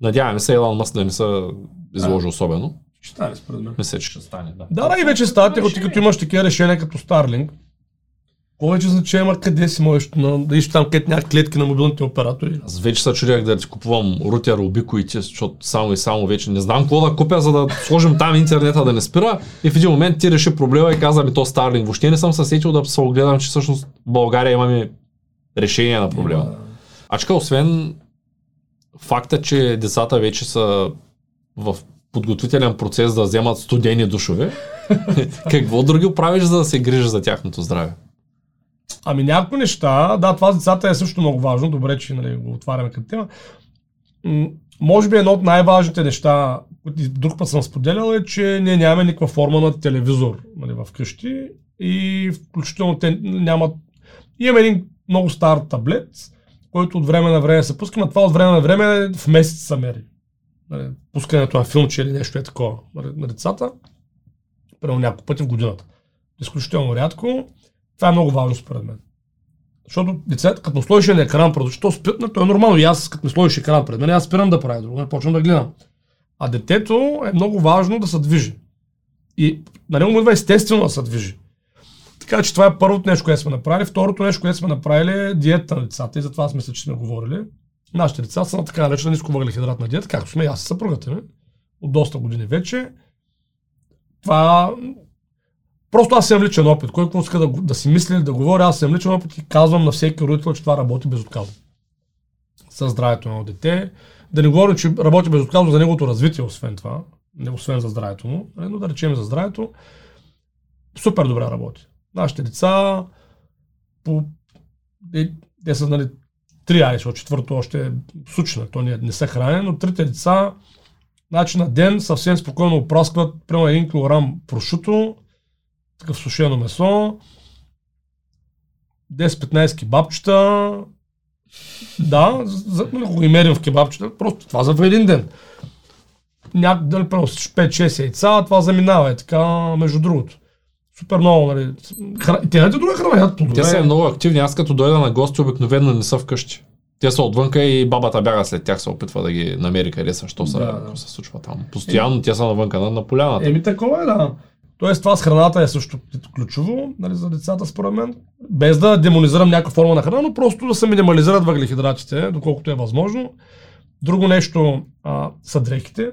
[SPEAKER 1] Надяваме се Елан Мъск да не се изложи особено.
[SPEAKER 2] Ще стане според мен.
[SPEAKER 1] Мисля, че ще стане. Да.
[SPEAKER 2] Да, да, и вече стават, ако ти като имаш такива решения като Starlink, повече значение има къде си можеш на, да иш там, където няма клетки на мобилните оператори.
[SPEAKER 1] Аз вече се чудях да ти купувам рутер, обико и ти, защото само и само вече не знам какво да купя, за да сложим там интернета да не спира. И в един момент ти реши проблема и каза ми то Starlink. Въобще не съм се сетил да се огледам, че всъщност в България имаме решение на проблема. Ачка, освен факта, че децата вече са в подготвителен процес да вземат студени душове, какво други правиш, за да се грижиш за тяхното здраве?
[SPEAKER 2] Ами някои неща, да, това с децата е също много важно, добре, че нали, го отваряме като тема. М- може би едно от най-важните неща, които друг път съм споделял е, че ние нямаме никаква форма на телевизор нали, в къщи и включително те нямат... Имаме един много стар таблет, който от време на време се пуска, но това от време на време в месец се мери. Нали, пускането на филмче или нещо е такова нали, на децата, примерно няколко пъти в годината. Изключително рядко. Това е много важно според мен. Защото децата, като сложиш един екран пред очите, то спи, но то е нормално. И аз, като ми сложиш екран пред мен, аз спирам да правя друго, почвам да гледам. А детето е много важно да се движи. И на него му идва естествено да се движи. Така че това е първото нещо, което сме направили. Второто нещо, което сме направили е диета на децата. И затова аз мисля, че сме говорили. Нашите деца са на така наречена нисковъглехидратна диета, както сме и аз и съпругата ми. От доста години вече. Това Просто аз имам личен опит. Кой какво иска да, да си мисли, да говори, аз имам личен опит и казвам на всеки родител, че това работи безотказно. Със здравето на дете. Да не говорим, че работи безотказно за неговото развитие, освен това. Не освен за здравето му, нали, но да речем за здравето. Супер добре работи. Нашите деца по... Те, те са, нали, три айде, защото четвърто още е сучна, то не, не са хранени, но трите деца значи на ден съвсем спокойно опраскват примерно 1 кг прошуто, такъв сушено месо, 10-15 кебабчета, да, за, нали, ги мерим в кебабчета, просто това за един ден. някак, дали преносиш 5-6 яйца, това заминава е така, между другото. Супер много, нали. Хра... Те ядат друга храна, ядат плодове.
[SPEAKER 1] Те са много активни. Аз като дойда на гости, обикновено не са вкъщи. Те са отвънка и бабата бяга след тях, се опитва да ги намери къде са, що са,
[SPEAKER 2] Да,
[SPEAKER 1] се случва там. Постоянно те са навънка на, на поляната.
[SPEAKER 2] Еми такова е, да. Тоест това с храната е също ключово нали, за децата според мен. Без да демонизирам някаква форма на храна, но просто да се минимализират въглехидратите, доколкото е възможно. Друго нещо а, са дрехите.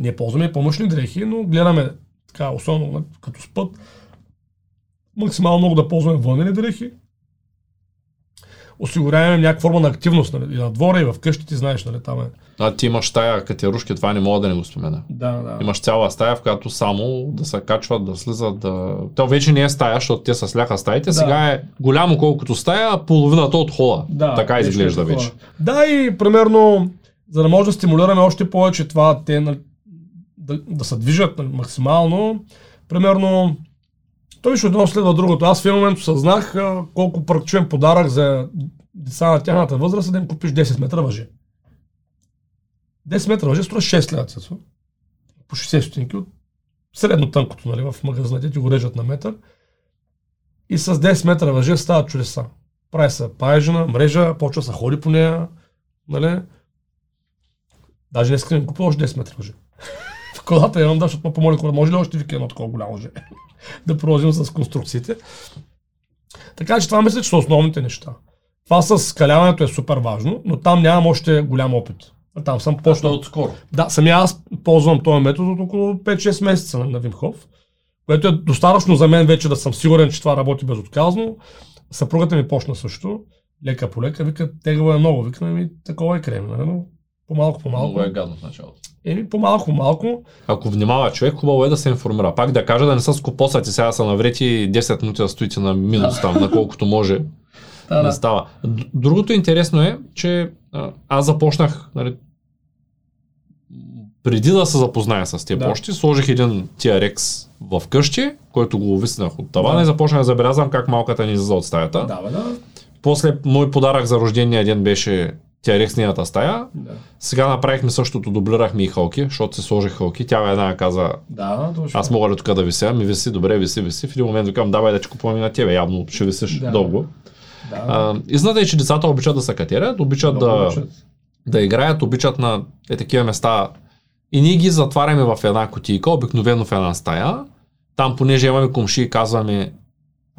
[SPEAKER 2] Ние ползваме помощни дрехи, но гледаме така, особено като спът, максимално много да ползваме вънени дрехи. Осигуряваме някаква форма на активност нали, и на двора, и в къщите, знаеш, нали, там е.
[SPEAKER 1] А ти имаш тая катерушки, това не мога да не го спомена.
[SPEAKER 2] Да, да.
[SPEAKER 1] Имаш цяла стая, в която само да се качват, да слизат, да... То вече не е стая, защото те са сляха стаите.
[SPEAKER 2] Да.
[SPEAKER 1] Сега е голямо колкото стая, половината от хола.
[SPEAKER 2] Да,
[SPEAKER 1] така изглежда
[SPEAKER 2] е
[SPEAKER 1] вече.
[SPEAKER 2] Да, и примерно, за да може да стимулираме още повече това, те нали, да, да се движат максимално, примерно, той ще едно следва другото. Аз в един момент осъзнах а, колко практичен подарък за деца на тяхната възраст е да им купиш 10 метра въже. 10 метра въже струва 6 лева. По 60 стотинки от средно тънкото, нали, в магазините ти го режат на метър. И с 10 метра въже стават чудеса. Прави се паежена, мрежа, почва се ходи по нея, нали? Даже не купя още 10 метра въже. Колата имам, да, защото ме помоли, може ли още вика едно такова голямо въже? да продължим с конструкциите. Така че това мисля, че са основните неща. Това с скаляването е супер важно, но там нямам още голям опит. Там съм почнал
[SPEAKER 1] отскоро.
[SPEAKER 2] да, самия аз ползвам този метод от около 5-6 месеца на, Вимхов, което е достатъчно за мен вече да съм сигурен, че това работи безотказно. Съпругата ми почна също, лека по лека, вика, тегаво е много, викаме ми, такова е крем, нали? но по-малко, по-малко.
[SPEAKER 1] Много е гадно в началото.
[SPEAKER 2] Еми, по-малко, по-малко.
[SPEAKER 1] Ако внимава човек, хубаво е да се информира. Пак да кажа да не са скопосати, сега са наврети 10 минути да стоите на минус там, на колкото може.
[SPEAKER 2] Да,
[SPEAKER 1] не става. Другото интересно е, че аз започнах, нали, преди да се запозная с тези
[SPEAKER 2] Да.
[SPEAKER 1] да. почти, сложих един TRX в къщи, който го увиснах от тавана
[SPEAKER 2] Да.
[SPEAKER 1] и започнах да забелязвам как малката ни излиза от стаята.
[SPEAKER 2] Да, бе, да.
[SPEAKER 1] После мой подарък за рождения ден беше TRX нейната стая.
[SPEAKER 2] Да,
[SPEAKER 1] Сега направихме същото, дублирахме и хълки, защото се сложих хълки. Тя една каза,
[SPEAKER 2] да точно.
[SPEAKER 1] аз мога ли тук да вися? Ми виси, добре, виси, виси. В един момент викам, давай да ти купувам и на тебе, явно ще висиш
[SPEAKER 2] Да.
[SPEAKER 1] дълго.
[SPEAKER 2] да,
[SPEAKER 1] А, истината е, че децата обичат да се катерят, обичат
[SPEAKER 2] много
[SPEAKER 1] да,
[SPEAKER 2] обичат.
[SPEAKER 1] да играят, обичат на е, такива места. И ние ги затваряме в една кутийка, обикновено в една стая. Там, понеже имаме комши и казваме,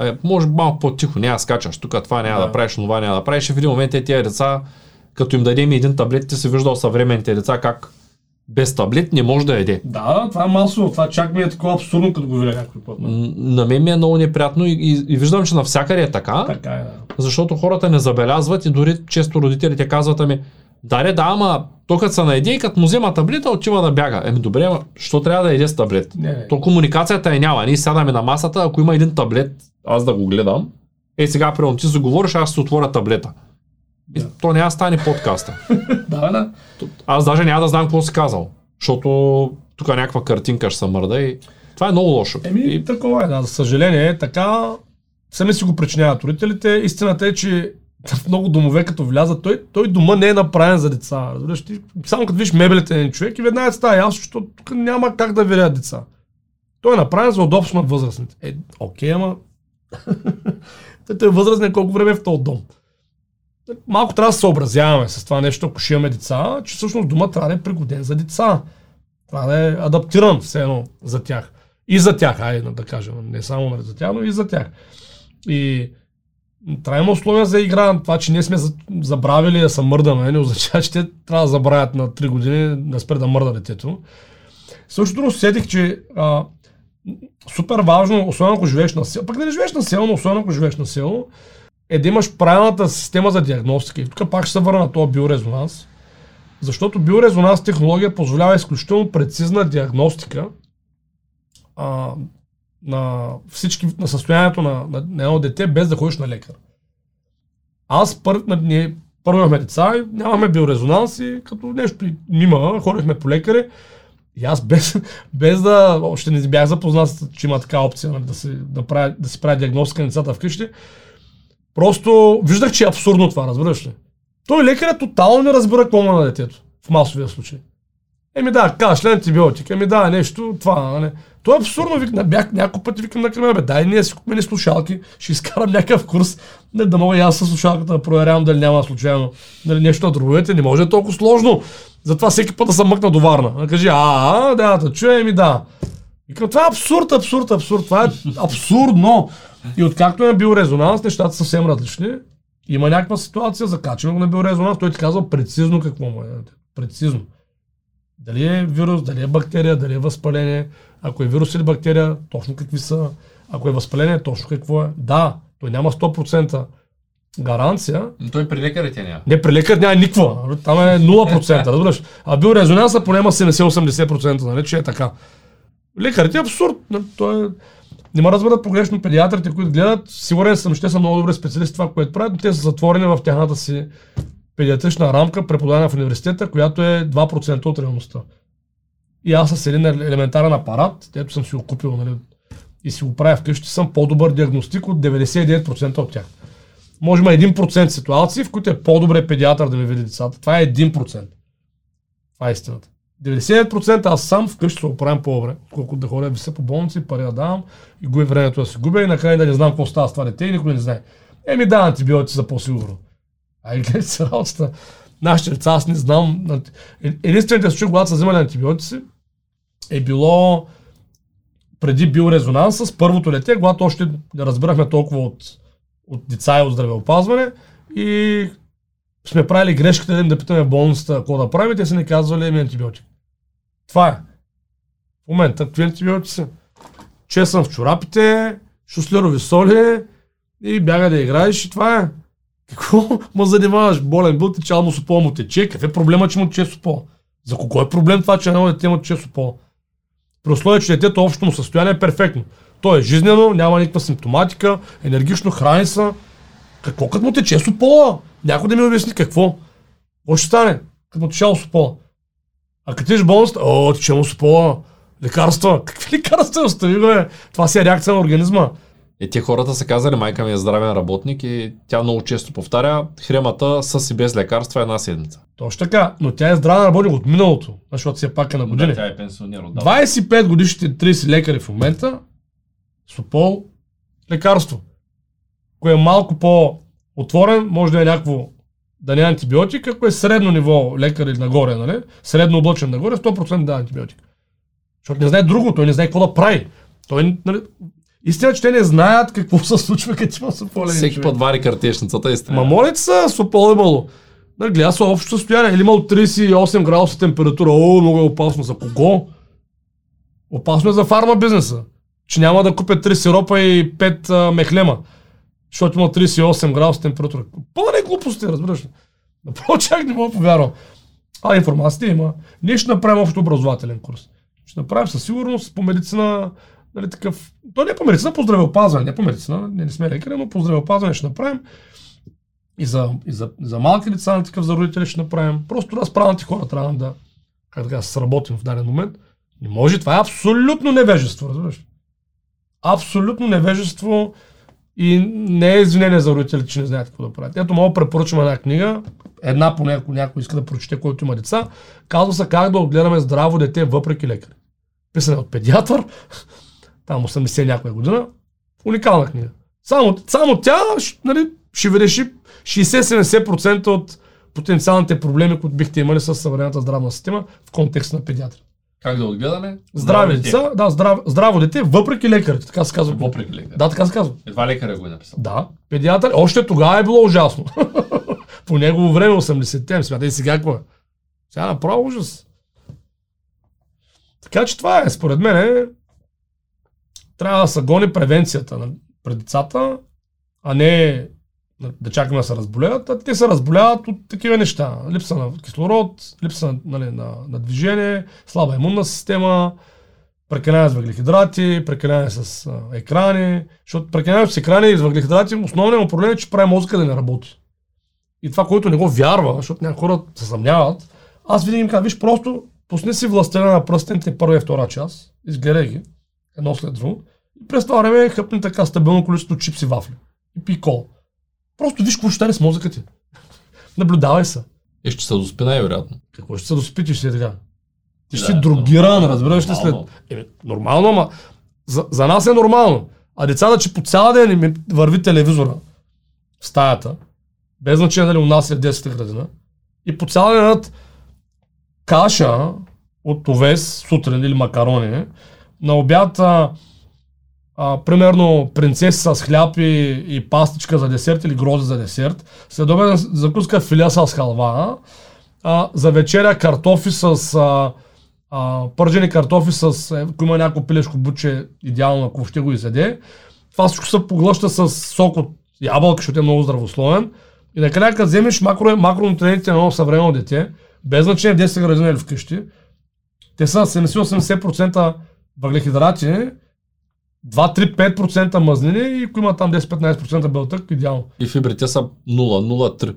[SPEAKER 1] е, може малко по-тихо, няма скачаш тук, това няма
[SPEAKER 2] Да.
[SPEAKER 1] да. правиш, това няма да правиш. И в един момент е тия деца, като им дадем един таблет, ти си виждал съвременните деца как без таблет не може да яде.
[SPEAKER 2] Да, това е масово, това чак ми е такова абсурдно, като го видя някой път. нали?
[SPEAKER 1] На мен ми е много неприятно и, и, и виждам, че навсякъде е така.
[SPEAKER 2] Така е, да.
[SPEAKER 1] защото хората не забелязват и дори често родителите казват ами, да, да, ама то като се наеде и като му взема таблета, отива да бяга. Еми добре, ама що трябва да яде с таблет?
[SPEAKER 2] Не, не.
[SPEAKER 1] То комуникацията е няма. Ние сядаме на масата, ако има един таблет, аз да го гледам, е сега, примерно, ти заговориш, аз ще отворя таблета.
[SPEAKER 2] Да.
[SPEAKER 1] то няма да стане подкаста.
[SPEAKER 2] Да, да.
[SPEAKER 1] Аз даже няма да знам какво си казал, защото тук някаква картинка ще се мърда и това е много лошо.
[SPEAKER 2] Еми,
[SPEAKER 1] И,
[SPEAKER 2] такова е, да. За съжаление така. Сами си го причиняват родителите. Истината е, че в много домове, като влязат, той, той дома не е направен за деца. Разбираш, ти, само като видиш мебелите на човек и веднага става ясно, защото тук няма как да вирят деца. Той е направен за удобство на възрастните. Е, окей, ама... той е възрастен колко време е в този дом. Малко трябва да се съобразяваме с това нещо, ако ще имаме деца, че всъщност дома трябва да е пригоден за деца. Трябва да е адаптиран все едно за тях. И за тях, айде да кажем. Не само нали, за тях, но и за тях. И трябва има условия за игра. Това, че ние сме за- забравили да се мърдаме, не означава, че те трябва да забравят на 3 години да спре да мърда детето. Същото усетих, че а, супер важно, особено ако живееш на село, пък не живееш на село, но особено ако живееш на село, е да имаш правилната система за диагностика. И тук пак ще се върна на този биорезонанс. Защото биорезонанс технология позволява изключително прецизна диагностика а, на всички, на състоянието на, на, на едно дете, без да ходиш на лекар. Аз пър, на- ние първо имахме деца и нямахме биорезонанс и като нещо има, ходихме по лекари. И аз без, без да, още не бях запознат, че има така опция нали, да, се, да, прави, да си прави диагностика на децата вкъщи, просто виждах, че е абсурдно това, разбираш ли? Той лекарят тотално не разбира какво на детето в масовия случай. Еми да, кашля, антибиотик, еми да, нещо, това, нали. То е абсурдно, вик, бях няколко пъти викам на Кремена, бе, дай ние си купим слушалки, ще изкарам някакъв курс, не да мога и аз със слушалката да проверявам дали няма случайно нали, нещо на дробовете, не може да е толкова сложно. Затова всеки път да съм мъкна до Варна. Да кажи, а, а, да, да чуя, ми да. Викам, това е абсурд, абсурд, абсурд, това е абсурдно. И откакто е бил резонанс, нещата са съвсем различни. Има някаква ситуация, закачваме го на биорезонанс, той ти казва прецизно какво му е. Прецизно. Дали е вирус, дали е бактерия, дали е възпаление. Ако е вирус или бактерия, точно какви са. Ако е възпаление, точно какво е. Да, той няма 100% гаранция.
[SPEAKER 1] Но той при лекарите няма.
[SPEAKER 2] Не, при лекар няма никаква. Там е 0%, разбираш. А биорезонанса поне има 70-80%, нали, че е така. Лекарите е абсурд. Нали, той е... Не ме разберат погрешно педиатрите, които гледат. Сигурен съм, ще са много добре специалисти това, което правят, но те са затворени в тяхната си педиатрична рамка, преподавана в университета, която е 2% от реалността. И аз с един елементарен апарат, ето съм си го купил, нали, и си го правя вкъщи, съм по-добър диагностик от 99% от тях. Може има 1% ситуации, в които е по-добре педиатър да ми види децата. Това е 1%. Това е истината. 99% аз сам вкъщи се оправям по-добре, колкото да ходя виса по болници, пари да давам и губи времето да се губя и накрая да не знам какво става с това дете и никой не знае. Еми да, антибиотици за по-сигурно. А и гледайте се работата. Нашите деца, аз не знам. Единствените случаи, когато са взимали антибиотици, е било преди бил резонанс с първото дете, когато още не разбирахме толкова от, от деца и от здравеопазване и сме правили грешката да им да питаме болницата какво да правим, те са ни казвали еми антибиотик. Това е. В момента какви антибиотици? Че съм в чорапите, шуслерови соли и бяга да играеш и това е. Какво ма занимаваш? Болен бил ти, чал му супол му тече. Какъв е проблема, че му тече супол? За кого е проблем това, че едно дете му тече супол? При условие, че детето общото му състояние е перфектно. То е жизнено, няма никаква симптоматика, енергично храни са. Какво като му тече супола? Някой да ми обясни какво? Какво стане, като му тече супола? А като тиш болност, о, тече му супола. Лекарства. Какви лекарства остави, бе? Това си е реакция на организма.
[SPEAKER 1] И те хората са казали, майка ми е здравен работник и тя много често повтаря, хремата с и без лекарства една седмица.
[SPEAKER 2] Точно така, но тя е здравен работник от миналото, защото все пак е на години.
[SPEAKER 1] Да, тя е пенсионер. Да.
[SPEAKER 2] 25 годишните 30 лекари в момента, Сопол, лекарство. Кое е малко по-отворен, може да е някакво да не е антибиотик, ако е средно ниво лекар или нагоре, нали? средно облъчен нагоре, 100% да е антибиотик. Защото не знае друго, той не знае какво да прави. Той, нали, Истина, че те не знаят какво се случва, като има сополен.
[SPEAKER 1] Всеки път вари картешницата и
[SPEAKER 2] стреля. Ма моля са, сопол имало. Нали, гледа се общо състояние. Или имал 38 градуса температура. О, много е опасно. За кого? Опасно е за фарма бизнеса. Че няма да купят 3 сиропа и 5 а, мехлема. Защото има 38 градуса температура. Пълна не глупости, разбираш ли. Направо чак не мога повярвам. А информацията има. Ние ще направим общо образователен курс. Ще направим със сигурност по медицина Нали, такъв... То не е по медицина, по здравеопазване. Не по медицина, не, не сме лекари, но по здравеопазване ще направим. И за, и за, за малки деца, на такъв за родители ще направим. Просто да справяте хора трябва да, как да сработим в даден момент. Не може, това е абсолютно невежество, разбираш. Абсолютно невежество и не е извинение за родители, че не знаят какво да правят. Ето, мога препоръчам една книга, една поне, ако някой иска да прочете, който има деца. Казва се как да отгледаме здраво дете въпреки лекари. Писане от педиатър, там 80 някоя година. Уникална книга. Само, само тя нали, ще ви реши 60-70% от потенциалните проблеми, които бихте имали с съвременната здравна система в контекста на педиатри.
[SPEAKER 1] Как да отгледаме?
[SPEAKER 2] Здрави деца, да, здрав, здраво дете, въпреки лекарите, така се казва.
[SPEAKER 1] Въпреки лекарите.
[SPEAKER 2] Да, така се казва.
[SPEAKER 1] Едва лекаря го е написал.
[SPEAKER 2] Да, педиатър, още тогава е било ужасно. По негово време 80-те, смятай и сега какво е. Сега направо ужас. Така че това е, според мен, е трябва да се гони превенцията на, пред децата, а не да чакаме да се разболеят, а те се разболяват от такива неща. Липса на кислород, липса нали, на, на движение, слаба имунна система, прекаляване с въглехидрати, прекаляване с а, екрани, защото прекаляване с екрани и с въглехидрати, основният проблем е, че прави мозъка да не работи. И това, което не го вярва, защото някои хора се съмняват, аз винаги им казвам, виж, просто пусни си властена на пръстените първа и втора час, изгледай ги, едно след друго. И през това време хъпни така стабилно количество чипси вафли. И пи кол. Просто виж какво ще стане с мозъка ти. Наблюдавай се.
[SPEAKER 1] И ще се доспи най-вероятно.
[SPEAKER 2] Какво ще се доспи, че ще е така? Ти
[SPEAKER 1] Да,
[SPEAKER 2] ще си другиран,
[SPEAKER 1] нормално,
[SPEAKER 2] разбираш ли след... Е, нормално, ама за, за нас е нормално. А децата, че по цял ден им върви телевизора в стаята, без значение дали у нас е в детската градина, и по цял ден каша от овес сутрин или макарони, на обяд а, примерно принцеси с хляб и, и пастичка за десерт или грози за десерт, след обед закуска филе с халва, а, за вечеря картофи с а, а, пържени картофи с, е, ако има някакво пилешко буче, идеално, ако ще го изяде. Това всичко се поглъща с сок от ябълка, защото е много здравословен. И накрая, като вземеш макро, макронутриентите на едно съвременно дете, без значение в 10 градина или вкъщи, те са 70-80% въглехидрати, 2-3-5% мазнини и ако има там 10-15% белтък, идеално.
[SPEAKER 1] И фибрите са 0,03.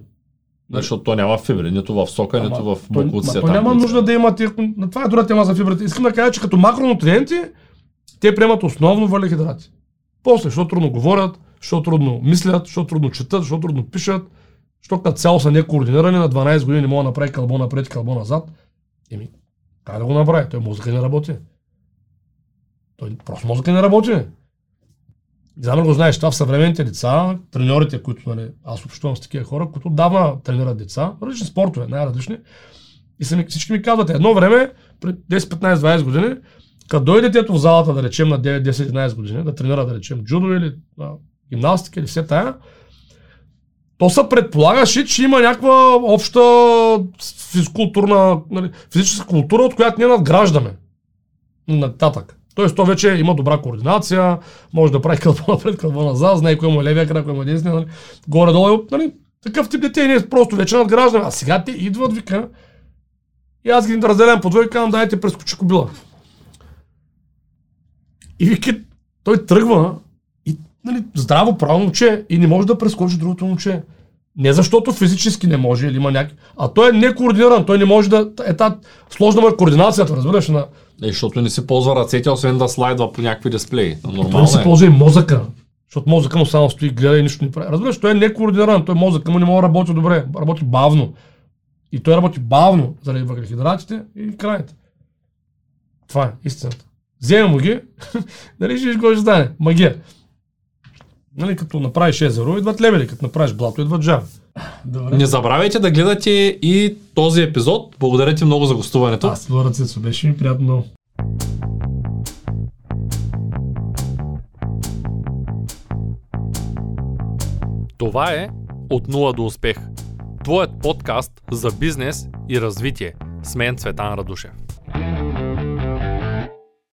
[SPEAKER 1] Защото то няма фибри, нито в сока,
[SPEAKER 2] Ама
[SPEAKER 1] нито в буклуците.
[SPEAKER 2] той няма нужда да има тия... на Това е друга тема за фибрите. Искам да кажа, че като макронутриенти, те приемат основно въглехидрати. После, защото трудно говорят, защото трудно мислят, защото трудно четат, защото трудно пишат, защото като цяло са некоординирани, на 12 години не мога да направи кълбо напред, кълбо назад. Еми, как да го направи? Той мозъка не работи. Той просто мозъка не работи. Не знам да го знаеш, това в съвременните деца, треньорите, които нали, аз общувам с такива хора, които давна тренират деца, различни спортове, най-различни. И са всички ми казват, едно време, пред 10, 15, 20 години, като дойде детето в залата, да речем на 9, 10, 11 години, да тренира, да речем, джудо или а, гимнастика или все тая, то се предполагаше, че има някаква обща физкултурна, нали, физическа култура, от която ние надграждаме нататък. Тоест, то вече има добра координация, може да прави кълбо напред, кълбо назад, знае кой му е левия крак, кой му е десния, нали? горе-долу, нали? такъв тип дете и ние просто вече надграждаме. А сега те идват, вика, и аз ги разделям по двойка, казвам, дайте прескочи кобила. И вика, той тръгва и нали, здраво, правилно момче и не може да прескочи другото момче. Не защото физически не може или има някакви, а той е некоординиран, той не може да, е та, сложна му е координацията, разбираш, на,
[SPEAKER 1] Е, защото не си ползва ръцете, освен да слайдва по някакви дисплеи.
[SPEAKER 2] той не
[SPEAKER 1] Нормално
[SPEAKER 2] си
[SPEAKER 1] е.
[SPEAKER 2] ползва и мозъка. Защото мозъка му само стои, гледа и нищо не прави. Разбираш, той е некоординиран, той мозъка му не може да работи добре, работи бавно. И той работи бавно заради въглехидратите и краите. Това е истината. Взема му ги, нали ще какво ще стане. Магия. Нали, като направиш езеро, идват лебеди, като направиш блато, идват жаби. Добре.
[SPEAKER 1] Не забравяйте да гледате и този епизод. Благодаря ти много за гостуването.
[SPEAKER 2] Аз Лора Цецо, беше ми приятно много.
[SPEAKER 3] Това е От нула до успех. Твоят подкаст за бизнес и развитие. С мен Цветан Радушев.